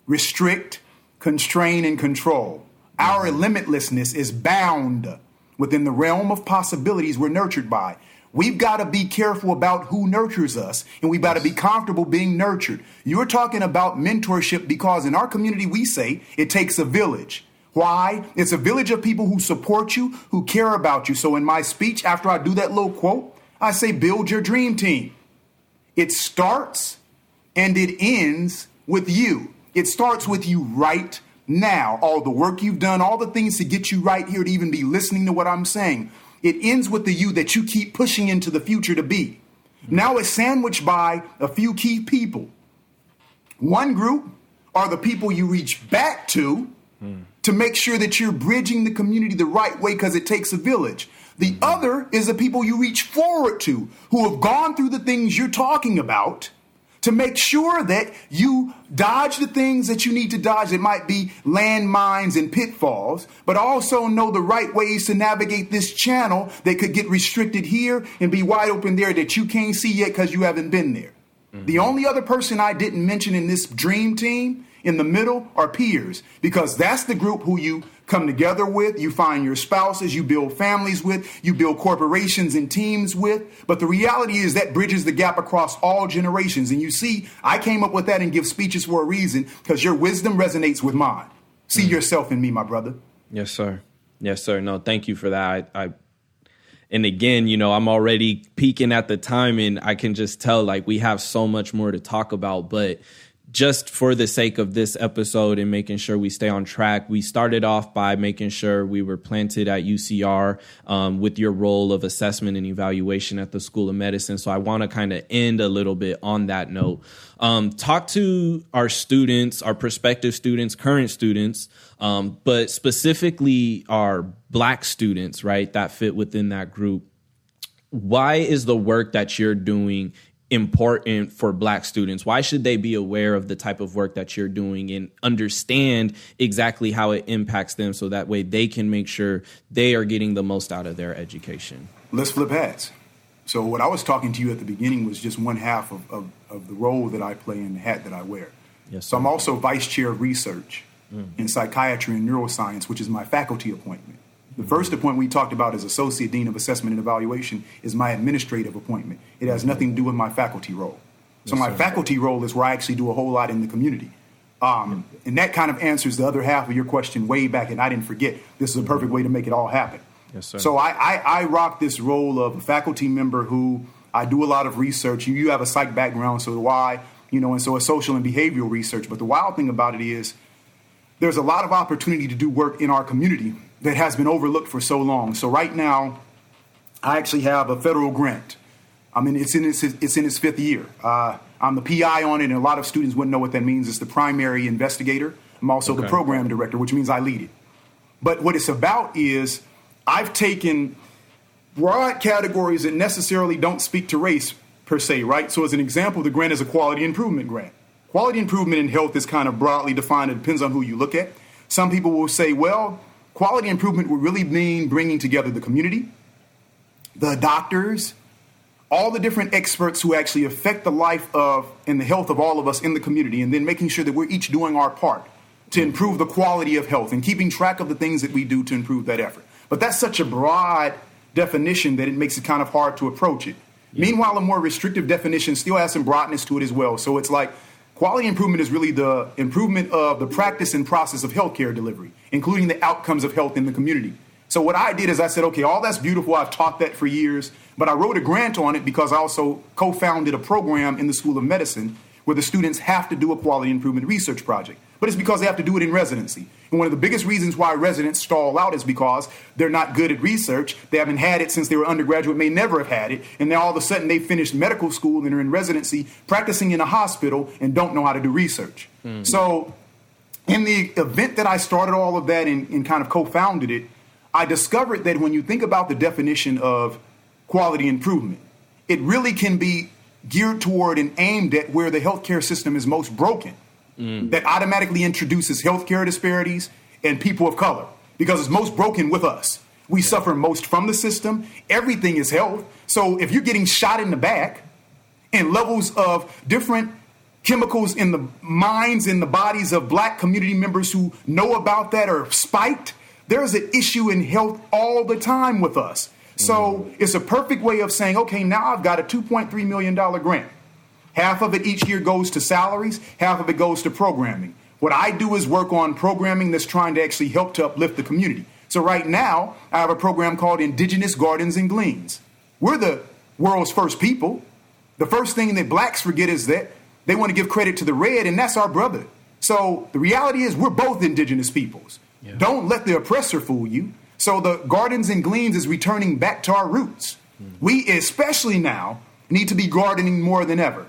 restrict, constrain, and control? Mm-hmm. Our limitlessness is bound within the realm of possibilities we're nurtured by. We've got to be careful about who nurtures us, and we've got to be comfortable being nurtured. You're talking about mentorship because in our community, we say it takes a village. Why? It's a village of people who support you, who care about you. So in my speech, after I do that little quote, I say, build your dream team. It starts and it ends with you. It starts with you right now. All the work you've done, all the things to get you right here to even be listening to what I'm saying. It ends with the you that you keep pushing into the future to be. Now it's sandwiched by a few key people. One group are the people you reach back to. Mm to make sure that you're bridging the community the right way because it takes a village. The mm-hmm. other is the people you reach forward to who have gone through the things you're talking about to make sure that you dodge the things that you need to dodge. It might be landmines and pitfalls, but also know the right ways to navigate this channel that could get restricted here and be wide open there that you can't see yet because you haven't been there. Mm-hmm. The only other person I didn't mention in this dream team in the middle are peers because that's the group who you come together with, you find your spouses, you build families with, you build corporations and teams with. But the reality is that bridges the gap across all generations. And you see, I came up with that and give speeches for a reason because your wisdom resonates with mine. See mm yourself in me, my brother. Yes, sir. Yes, sir. No, thank you for that. I, I and again, you know, I'm already peeking at the time and I can just tell like we have so much more to talk about, but just for the sake of this episode and making sure we stay on track, we started off by making sure we were planted at UCR um, with your role of assessment and evaluation at the School of Medicine. So I want to kind of end a little bit on that note. Um, talk to our students, our prospective students, current students, um, but specifically our Black students, right, that fit within that group. Why is the work that you're doing important for black students? Why should they be aware of the type of work that you're doing and understand exactly how it impacts them so that way they can make sure they are getting the most out of their education? Let's flip hats. So, what I was talking to you at the beginning was just one half of, of, of the role that I play in the hat that I wear. Yes, so, I'm also vice chair of research mm. in psychiatry and neuroscience, which is my faculty appointment. The first appointment we talked about as Associate Dean of Assessment and Evaluation is my administrative appointment. It has nothing to do with my faculty role. So, my faculty role is where I actually do a whole lot in the community. Um, and that kind of answers the other half of your question way back, and I didn't forget. This is a perfect way to make it all happen. Yes, sir. So I, I, I rock this role of a faculty member who I do a lot of research. You, you have a psych background, so do I, you know, and so a social and behavioral research. But the wild thing about it is there's a lot of opportunity to do work in our community that has been overlooked for so long. So right now, I actually have a federal grant. I mean, it's in its, it's in its fifth year. Uh, I'm the PI on it, and a lot of students wouldn't know what that means. It's the primary investigator. I'm also the program director, which means I lead it. But what it's about is I've taken broad categories that necessarily don't speak to race per se, right? So, as an example, the grant is a quality improvement grant. Quality improvement in health is kind of broadly defined. It depends on who you look at. Some people will say, well, quality improvement would really mean bringing together the community, the doctors, all the different experts who actually affect the life of and the health of all of us in the community, and then making sure that we're each doing our part to improve the quality of health and keeping track of the things that we do to improve that effort. But that's such a broad definition that it makes it kind of hard to approach it. Meanwhile, a more restrictive definition still has some broadness to it as well. So it's like quality improvement is really the improvement of the practice and process of healthcare delivery, including the outcomes of health in the community. So what I did is I said, okay, all that's beautiful. I've taught that for years, but I wrote a grant on it because I also co-founded a program in the School of Medicine where the students have to do a quality improvement research project. But it's because they have to do it in residency. And one of the biggest reasons why residents stall out is because they're not good at research. They haven't had it since they were undergraduate, may never have had it. And then all of a sudden they finished medical school and are in residency, practicing in a hospital, and don't know how to do research. Hmm. So in the event that I started all of that and, and kind of co-founded it, I discovered that when you think about the definition of quality improvement, it really can be geared toward and aimed at where the healthcare system is most broken. Mm. That automatically introduces healthcare disparities and people of color because it's most broken with us. We suffer most from the system. Everything is health. So if you're getting shot in the back, and levels of different chemicals in the minds and the bodies of black community members who know about that are spiked. There's an issue in health all the time with us. So mm. it's a perfect way of saying, okay, now I've got a $2.3 million grant. Half of it each year goes to salaries, half of it goes to programming. What I do is work on programming that's trying to actually help to uplift the community. So right now, I have a program called Indigenous Gardens and Gleans. We're the world's first people. The first thing that blacks forget is that they want to give credit to the red, and that's our brother. So the reality is, we're both indigenous peoples. Don't let the oppressor fool you. So the gardens and gleans is returning back to our roots. Hmm. We, especially now, need to be gardening more than ever.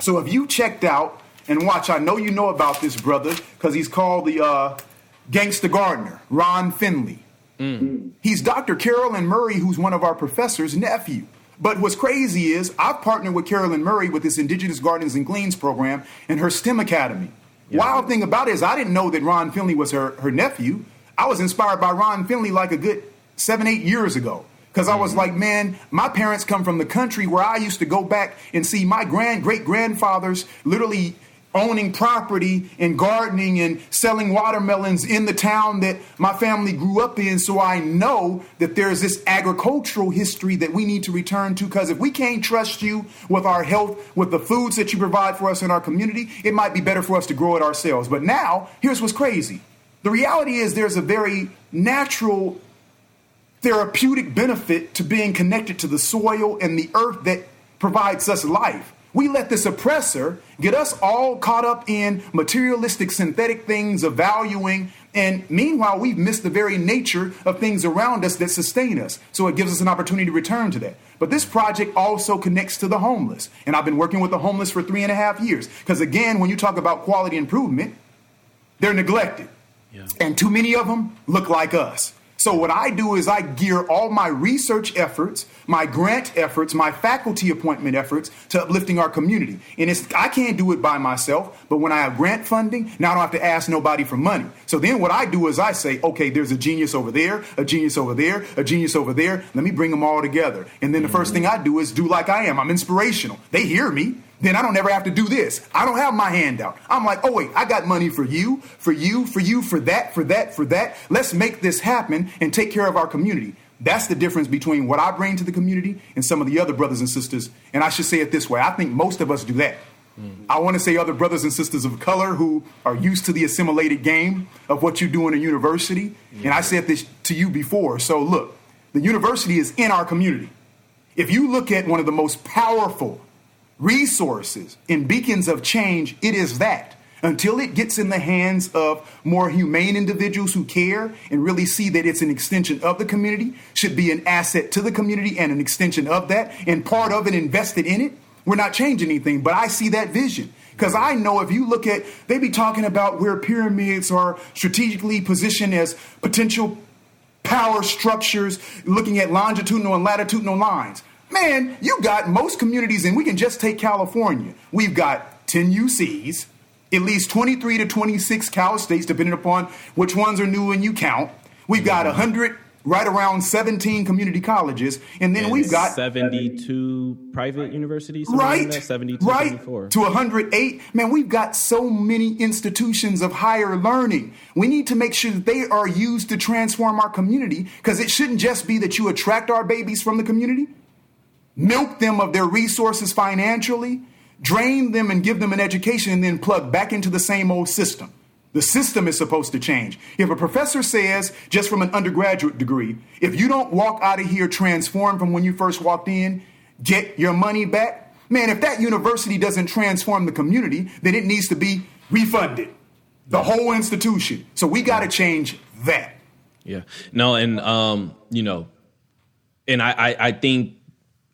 So if you checked out and watch, I know you know about this brother because he's called the uh, gangster gardener, Ron Finley. He's Dr. Carolyn Murray, who's one of our professors' nephew. But what's crazy is I've partnered with Carolyn Murray with this Indigenous Gardens and Gleans program and her STEM Academy. Wild thing about it is I didn't know that Ron Finley was her, her nephew. I was inspired by Ron Finley like a good seven, eight years ago. Because I was mm-hmm. like, man, my parents come from the country where I used to go back and see my grand great grandfathers literally owning property and gardening and selling watermelons in the town that my family grew up in. So I know that there's this agricultural history that we need to return to. Because if we can't trust you with our health, with the foods that you provide for us in our community, it might be better for us to grow it ourselves. But now, here's what's crazy. The reality is there's a very natural therapeutic benefit to being connected to the soil and the earth that provides us life. We let this oppressor get us all caught up in materialistic synthetic things of valuing, and meanwhile, we've missed the very nature of things around us that sustain us. So it gives us an opportunity to return to that. But this project also connects to the homeless. And I've been working with the homeless for three and a half years. Because again, when you talk about quality improvement, they're neglected. And too many of them look like us. So what I do is I gear all my research efforts, my grant efforts, my faculty appointment efforts to uplifting our community. And it's I can't do it by myself, but when I have grant funding, now I don't have to ask nobody for money. So then what I do is I say, okay, there's a genius over there, a genius over there, a genius over there. Let me bring them all together. And then the first thing I do is do like I am. I'm inspirational. They hear me. Then I don't ever have to do this. I don't have my handout. I'm like, oh, wait, I got money for you, for you, for you, for that, for that, for that. Let's make this happen and take care of our community. That's the difference between what I bring to the community and some of the other brothers and sisters. And I should say it this way I think most of us do that. Mm-hmm. I want to say other brothers and sisters of color who are used to the assimilated game of what you do in a university. And I said this to you before. So, look, the university is in our community. If you look at one of the most powerful resources in beacons of change, it is that. Until it gets in the hands of more humane individuals who care and really see that it's an extension of the community, should be an asset to the community and an extension of that, and part of it invested in it, we're not changing anything. But I see that vision. Because I know if you look at, they be talking about where pyramids are strategically positioned as potential power structures, looking at longitudinal and latitudinal lines. Man, you got most communities, and we can just take California. We've got 10 UCs, at least 23 to 26 Cal States, depending upon which ones are new and you count. We've got 100, right around 17 community colleges, and then and we've got 72 private universities. Right, like 72, right 74. to 108. Man, we've got so many institutions of higher learning. We need to make sure that they are used to transform our community because it shouldn't just be that you attract our babies from the community milk them of their resources financially, drain them and give them an education, and then plug back into the same old system. The system is supposed to change. If a professor says, just from an undergraduate degree, if you don't walk out of here transformed from when you first walked in, get your money back, man, if that university doesn't transform the community, then it needs to be refunded. The whole institution. So we got to change that. Yeah. No, and, um, you know, and I, I, I think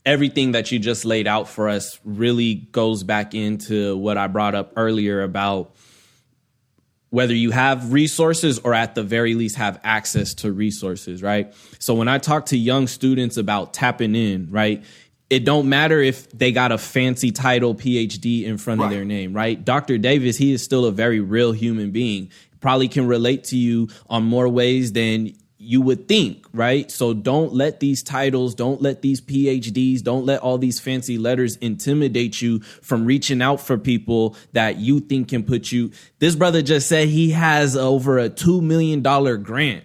everything that you just laid out for us really goes back into what I brought up earlier about whether you have resources or at the very least have access to resources, right? So when I talk to young students about tapping in, right? It don't matter if they got a fancy title PhD in front right. of their name, right? Dr. Davis, he is still a very real human being. Probably can relate to you on more ways than you would think, right? So don't let these titles, don't let these PhDs, don't let all these fancy letters intimidate you from reaching out for people that you think can put you. This brother just said he has over a $2 million grant,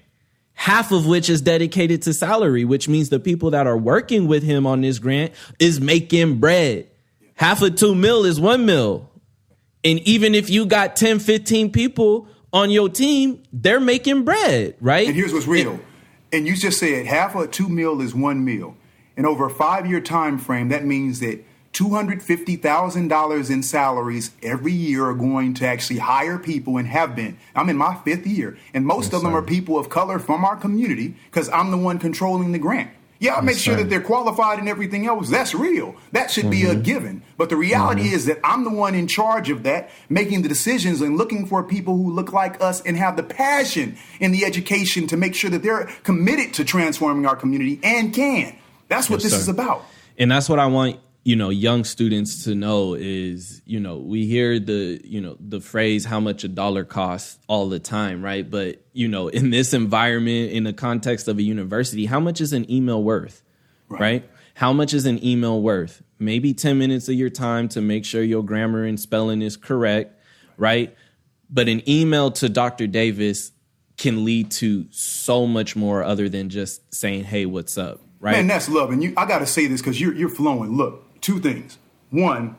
half of which is dedicated to salary, which means the people that are working with him on this grant is making bread. Half of 2 mil is 1 mil. And even if you got 10, 15 people on your team, they're making bread, right? And here's what's real. And, and you just said half of two meal is one meal. And over a five year time frame, that means that $250,000 in salaries every year are going to actually hire people and have been. I'm in my fifth year, and most of them are people of color from our community because I'm the one controlling the grant. Yeah, I'll make sure that they're qualified and everything else. That's real. That should mm-hmm. be a mm-hmm. given. But the reality mm-hmm. is that I'm the one in charge of that, making the decisions and looking for people who look like us and have the passion in the education to make sure that they're committed to transforming our community and can. That's what yes, this sir. is about. And that's what I want you know young students to know is you know we hear the you know the phrase how much a dollar costs all the time right? But you know in this environment in the context of a university how much is an email worth right, right? how much is an email worth? Maybe 10 minutes of your time to make sure your grammar and spelling is correct right? But an email to dr davis can lead to so much more other than just saying hey what's up? Right? Man that's love. And you i gotta say this because you're, you're flowing. Look two things. One,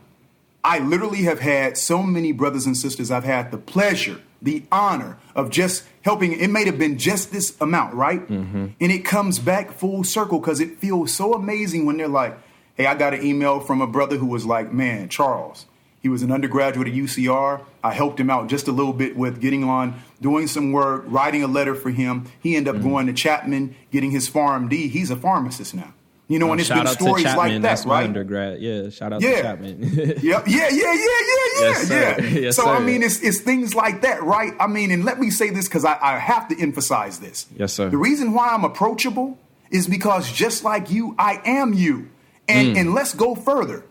I literally have had so many brothers and sisters, I've had the pleasure, the honor of just helping. It may have been just this amount, right? Mm-hmm. And it comes back full circle because it feels so amazing when they're like, hey, I got an email from a brother who was like, man, Charles, he was an undergraduate at UCR. I helped him out just a little bit with getting on, doing some work, writing a letter for him. He ended up mm-hmm. going to Chapman, getting his PharmD. He's a pharmacist now. You know, and it's been stories like that, That's right? undergrad. Yeah, shout out yeah. to Chapman. yeah, yeah, yeah, yeah, yeah, yeah, yes, yeah. [laughs] Yes, so sir. I mean, it's it's things like that, right? I mean, and let me say this because I, I have to emphasize this. Yes, sir. The reason why I'm approachable is because just like you, I am you. And mm. and let's go further.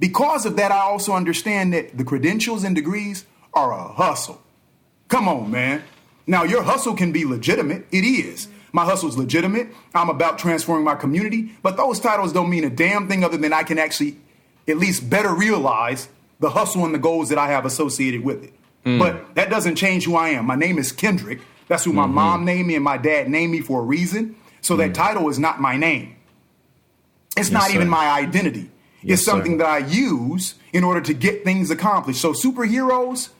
Because of that, I also understand that the credentials and degrees are a hustle. Come on, man. Now your hustle can be legitimate. It is. My hustle is legitimate. I'm about transforming my community. But those titles don't mean a damn thing other than I can actually at least better realize the hustle and the goals that I have associated with it. Mm. But that doesn't change who I am. My name is Kendrick. That's who my mm-hmm. mom named me and my dad named me for a reason. So mm. that title is not my name. It's yes, not sir. even my identity. Yes, it's something sir. that I use in order to get things accomplished. So superheroes,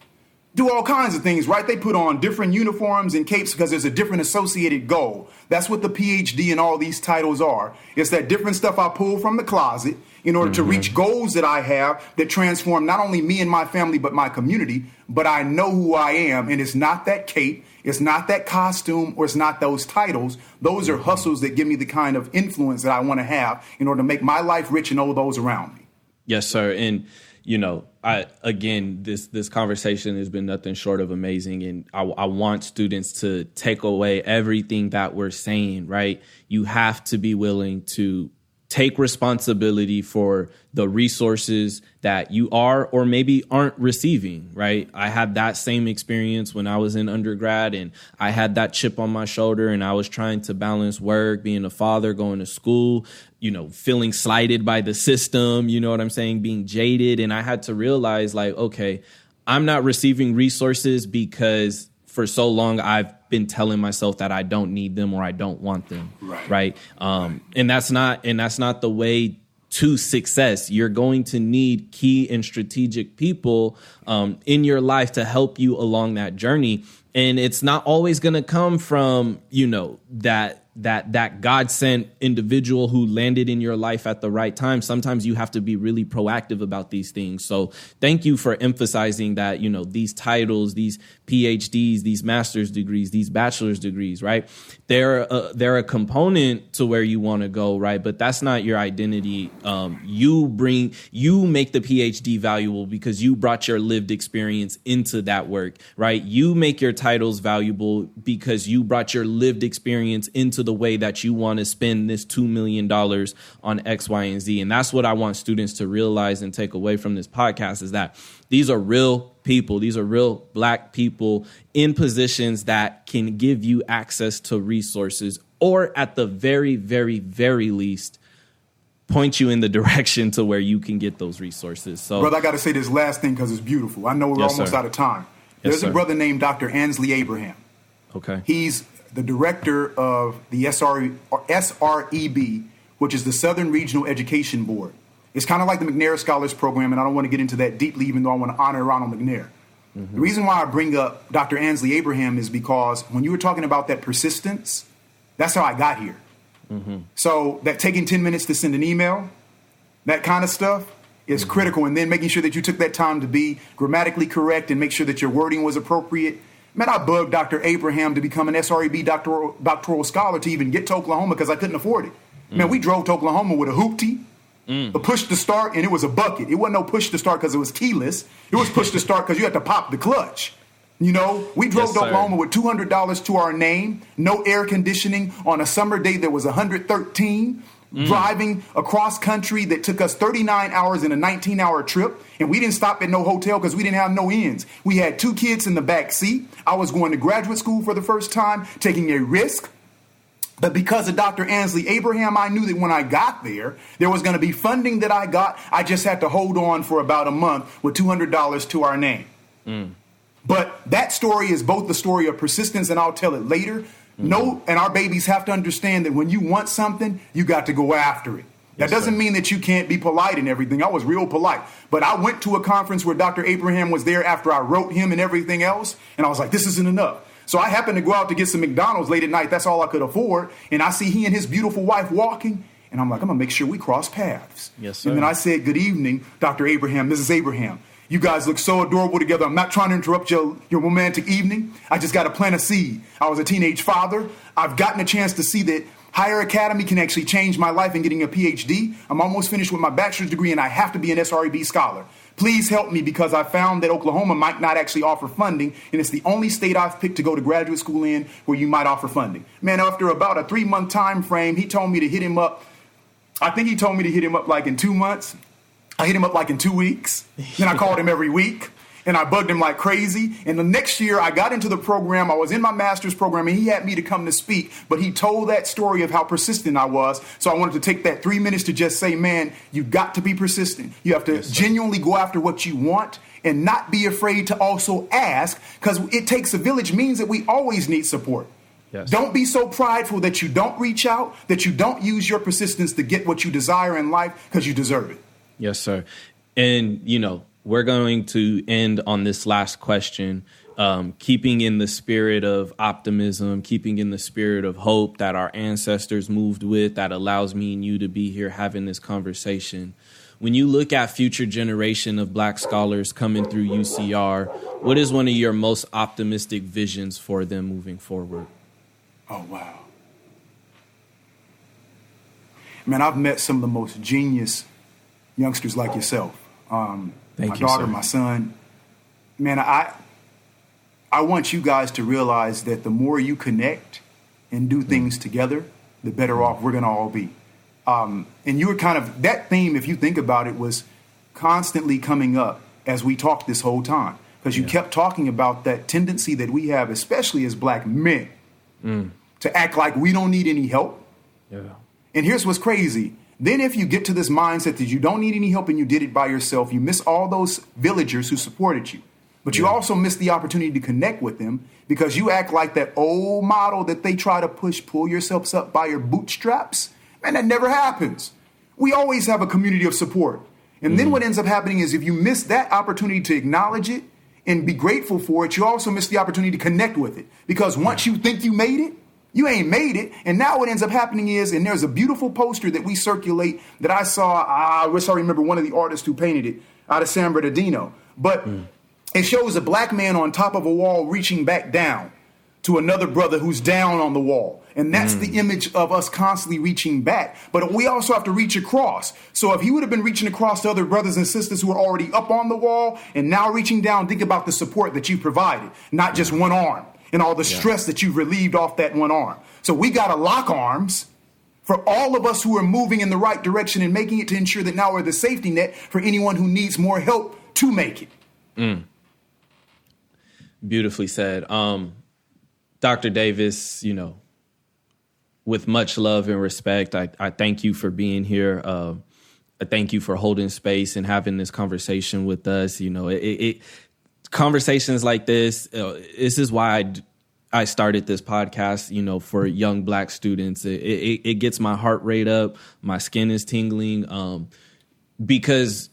do all kinds of things, right? They put on different uniforms and capes because there's a different associated goal. That's what the PhD and all these titles are. It's that different stuff I pull from the closet in order mm-hmm. to reach goals that I have that transform not only me and my family, but my community. But I know who I am, and it's not that cape, it's not that costume, or it's not those titles. Those are mm-hmm. hustles that give me the kind of influence that I want to have in order to make my life rich and all those around me. Yes, sir. And you know, I again, this this conversation has been nothing short of amazing, and I, I, want students to take away everything that we're saying. Right, you have to be willing to take responsibility for the resources that you are or maybe aren't receiving, right? I had that same experience when I was in undergrad and I had that chip on my shoulder and I was trying to balance work, being a father, going to school, you know, feeling slighted by the system, you know what I'm saying, being jaded. And I had to realize, like, okay, I'm not receiving resources because for so long I've been telling myself that I don't need them or I don't want them. Right. Right. Um, right. and that's not and that's not the way to success. You're going to need key and strategic people um, in your life to help you along that journey. And it's not always going to come from, you know, that that that God sent individual who landed in your life at the right time. Sometimes you have to be really proactive about these things. So thank you for emphasizing that, you know, these titles, these PhDs, these master's degrees, these bachelor's degrees, right? They're a, they're a component to where you want to go, right? But that's not your identity. Um, you bring you make the PhD valuable because you brought your lived experience into that work, right? You make your titles valuable because you brought your lived experience into the way that you want to spend this $2 million on X, Y, and Z. And that's what I want students to realize and take away from this podcast is that these are real people. These are real black people in positions that can give you access to resources or at the very, very, very least, point you in the [laughs] direction to where you can get those resources. So, brother, I got to say this last thing because it's beautiful. I know we're yes, almost sir. out of time. There's a brother named Dr. Ansley Abraham. Okay. He's the director of the SR, SREB, which is the Southern Regional Education Board. It's kind of like the McNair Scholars Program, and I don't want to get into that deeply, even though I want to honor Ronald McNair. Mm-hmm. The reason why I bring up Dr. Ansley Abraham is because when you were talking about that persistence, that's how I got here. Mm-hmm. So that taking 10 minutes to send an email, that kind of stuff is mm-hmm. critical. And then making sure that you took that time to be grammatically correct and make sure that your wording was appropriate Man, I bugged Dr. Abraham to become an SREB doctoral, doctoral scholar to even get to Oklahoma because I couldn't afford it. Mm. Man, we drove to Oklahoma with a hoopty, mm. a push to start, and it was a bucket. It wasn't no push to start because it was keyless. It was push to start because you had to pop the clutch. You know, we drove yes, to Oklahoma with $200 to our name, no air conditioning on a summer day that was 113 mm. driving across country that took us 39 hours in a 19 hour trip. And we didn't stop at no hotel because we didn't have no ends. We had two kids in the back seat. I was going to graduate school for the first time, taking a risk. But because of Dr. Ansley Abraham, I knew that when I got there, there was going to be funding that I got. I just had to hold on for about a month with $200 to our name. Mm. But that story is both the story of persistence, and I'll tell it later, Mm-hmm. No, and our babies have to understand that when you want something, you got to go after it. That yes, doesn't sir. mean that you can't be polite and everything. I was real polite. But I went to a conference where Dr. Abraham was there after I wrote him and everything else. And I was like, this isn't enough. So I happened to go out to get some McDonald's late at night. That's all I could afford. And I see he and his beautiful wife walking. And I'm like, I'm going to make sure we cross paths. Yes, sir. And then I said, Good evening, Dr. Abraham, Mrs. Abraham. You guys look so adorable together. I'm not trying to interrupt your, your romantic evening. I just got to plant a seed. I was a teenage father. I've gotten a chance to see that higher academy can actually change my life in getting a PhD. I'm almost finished with my bachelor's degree and I have to be an SREB scholar. Please help me because I found that Oklahoma might not actually offer funding, and it's the only state I've picked to go to graduate school in where you might offer funding. Man, after about a three month time frame, he told me to hit him up. I think he told me to hit him up like in two months. I hit him up like in two weeks. Then I [laughs] called him every week. and I bugged him like crazy. And the next year, I got into the program. I was in my master's program, and he had me to come to speak. But he told that story of how persistent I was. So I wanted to take that three minutes to just say, man, you've got to be persistent. You have to yes, genuinely go after what you want and not be afraid to also ask, because it takes a village means that we always need support. Yes. Don't be so prideful that you don't reach out, that you don't use your persistence to get what you desire in life because you deserve it. Yes, sir. And, you know, we're going to end on this last question, um, keeping in the spirit of optimism, keeping in the spirit of hope that our ancestors moved with, that allows me and you to be here having this conversation. When you look at future generation of black scholars coming through UCR, what is one of your most optimistic visions for them moving forward? Oh, wow. Man, I've met some of the most genius youngsters like yourself. Um, Thank my you, daughter, sir. my son. Man, I I want you guys to realize that the more you connect and do things mm. together, the better off we're gonna all be. Um, and you were kind of that theme, if you think about it, was constantly coming up as we talked this whole time because you yeah. kept talking about that tendency that we have, especially as black men, mm. to act like we don't need any help. Yeah. And here's what's crazy then, if you get to this mindset that you don't need any help and you did it by yourself, you miss all those villagers who supported you. But you yeah. also miss the opportunity to connect with them because you act like that old model that they try to push, pull yourselves up by your bootstraps. And that never happens. We always have a community of support. And mm-hmm. then what ends up happening is if you miss that opportunity to acknowledge it and be grateful for it, you also miss the opportunity to connect with it. Because once you think you made it, you ain't made it. And now what ends up happening is, and there's a beautiful poster that we circulate that I saw. I wish I remember one of the artists who painted it out of San Bernardino. But mm. it shows a black man on top of a wall reaching back down to another brother who's down on the wall. And that's mm. the image of us constantly reaching back. But we also have to reach across. So if he would have been reaching across to other brothers and sisters who are already up on the wall and now reaching down, think about the support that you provided, not just one arm and all the yeah. stress that you've relieved off that one arm. So we got to lock arms for all of us who are moving in the right direction and making it to ensure that now we're the safety net for anyone who needs more help to make it. Mm. Beautifully said. Um, Dr. Davis, you know, with much love and respect, I, I thank you for being here. Uh, I thank you for holding space and having this conversation with us. You know, it, it conversations like this, uh, this is why I, I started this podcast, you know, for young black students. It, it, it gets my heart rate up, my skin is tingling, um, because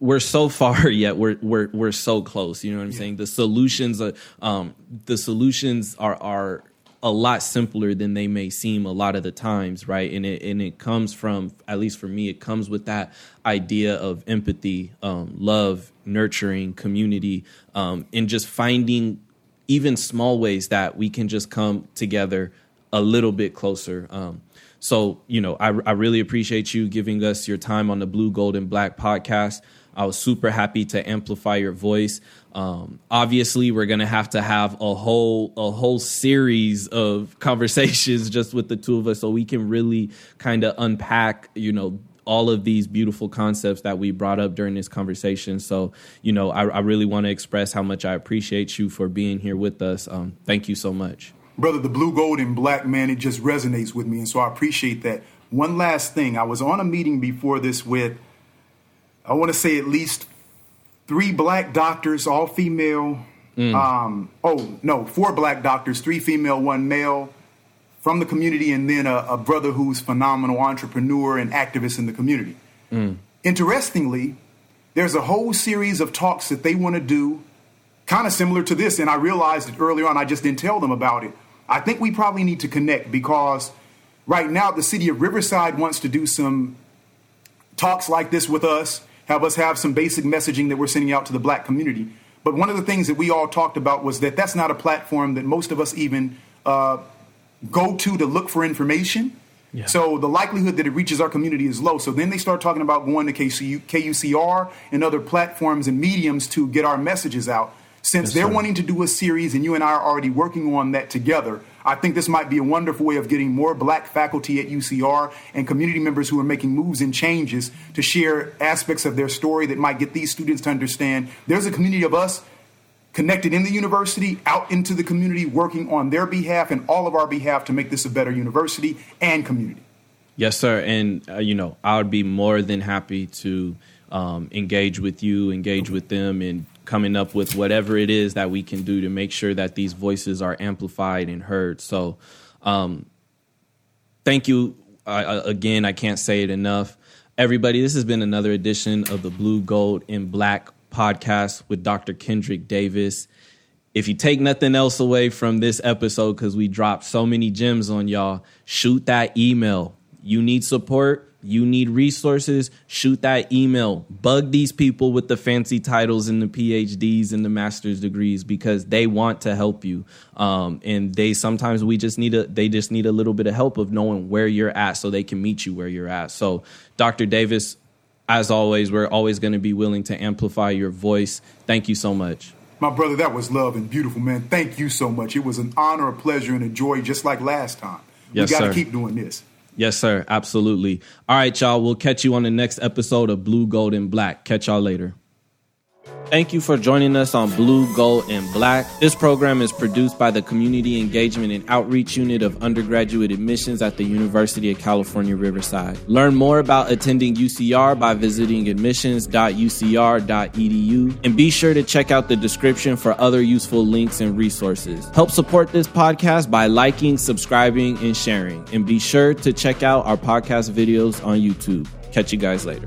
we're so far [laughs] yet we're we're we're so close. You know what I'm yeah. saying? The solutions, are, um, the solutions are are a lot simpler than they may seem a lot of the times, right? And it and it comes from at least for me, it comes with that idea of empathy, um, love, nurturing, community, um, and just finding even small ways that we can just come together a little bit closer. Um, so you know, I, I really appreciate you giving us your time on the Blue, Gold, and Black podcast. I was super happy to amplify your voice. Um, obviously, we're gonna have to have a whole a whole series of [laughs] conversations just with the two of us, so we can really kind of unpack, you know, all of these beautiful concepts that we brought up during this conversation. So, you know, I, I really want to express how much I appreciate you for being here with us. Um, thank you so much, brother. The blue, gold, and black man, it just resonates with me, and so I appreciate that. One last thing, I was on a meeting before this with, I want to say at least three black doctors, all female. Mm. Um, oh no, four black doctors, three female, one male from the community, and then a, a brother who's phenomenal entrepreneur and activist in the community. Mm. Interestingly, there's a whole series of talks that they want to do, kind of similar to this, and I realized it earlier on. I just didn't tell them about it. I think we probably need to connect because right now the city of Riverside wants to do some talks like this with us have us have some basic messaging that we're sending out to the black community. But one of the things that we all talked about was that that's not a platform that most of us even uh, go to to look for information. Yeah. So the likelihood that it reaches our community is low. So then they start talking about going to KCU, KUCR and other platforms and mediums to get our messages out. Since they're wanting to do a series and you and I are already working on that together, I think this might be a wonderful way of getting more black faculty at UCR and community members who are making moves and changes to share aspects of their story that might get these students to understand there's a community of us connected in the university, out into the community, working on their behalf and all of our behalf to make this a better university and community. Yes, sir. And, uh, you know, I would be more than happy to um, engage with you, engage with them, and coming up with whatever it is that we can do to make sure that these voices are amplified and heard. So, um, thank you again. I can't say it enough. Everybody, this has been another edition of the Blue, Gold, and Black podcast with Dr. Kendrick Davis. If you take nothing else away from this episode, because we dropped so many gems on y'all, shoot that email. You need support, you need resources, shoot that email. Bug these people with the fancy titles and the PhDs and the master's degrees because they want to help you. Um, and they sometimes we just need a they just need a little bit of help of knowing where you're at so they can meet you where you're at. So Dr. Davis, as always, we're always going to be willing to amplify your voice. Thank you so much. My brother, that was love and beautiful, man. Thank you so much. It was an honor, a pleasure, and a joy, just like last time. Yes, we got to keep doing this. Yes, sir. Absolutely. All right, y'all. We'll catch you on the next episode of Blue, Gold, and Black. Catch y'all later. Thank you for joining us on Blue, Gold, and Black. This program is produced by the Community Engagement and Outreach Unit of Undergraduate Admissions at the University of California, Riverside. Learn more about attending UCR by visiting admissions.ucr.edu and be sure to check out the description for other useful links and resources. Help support this podcast by liking, subscribing, and sharing. And be sure to check out our podcast videos on YouTube. Catch you guys later.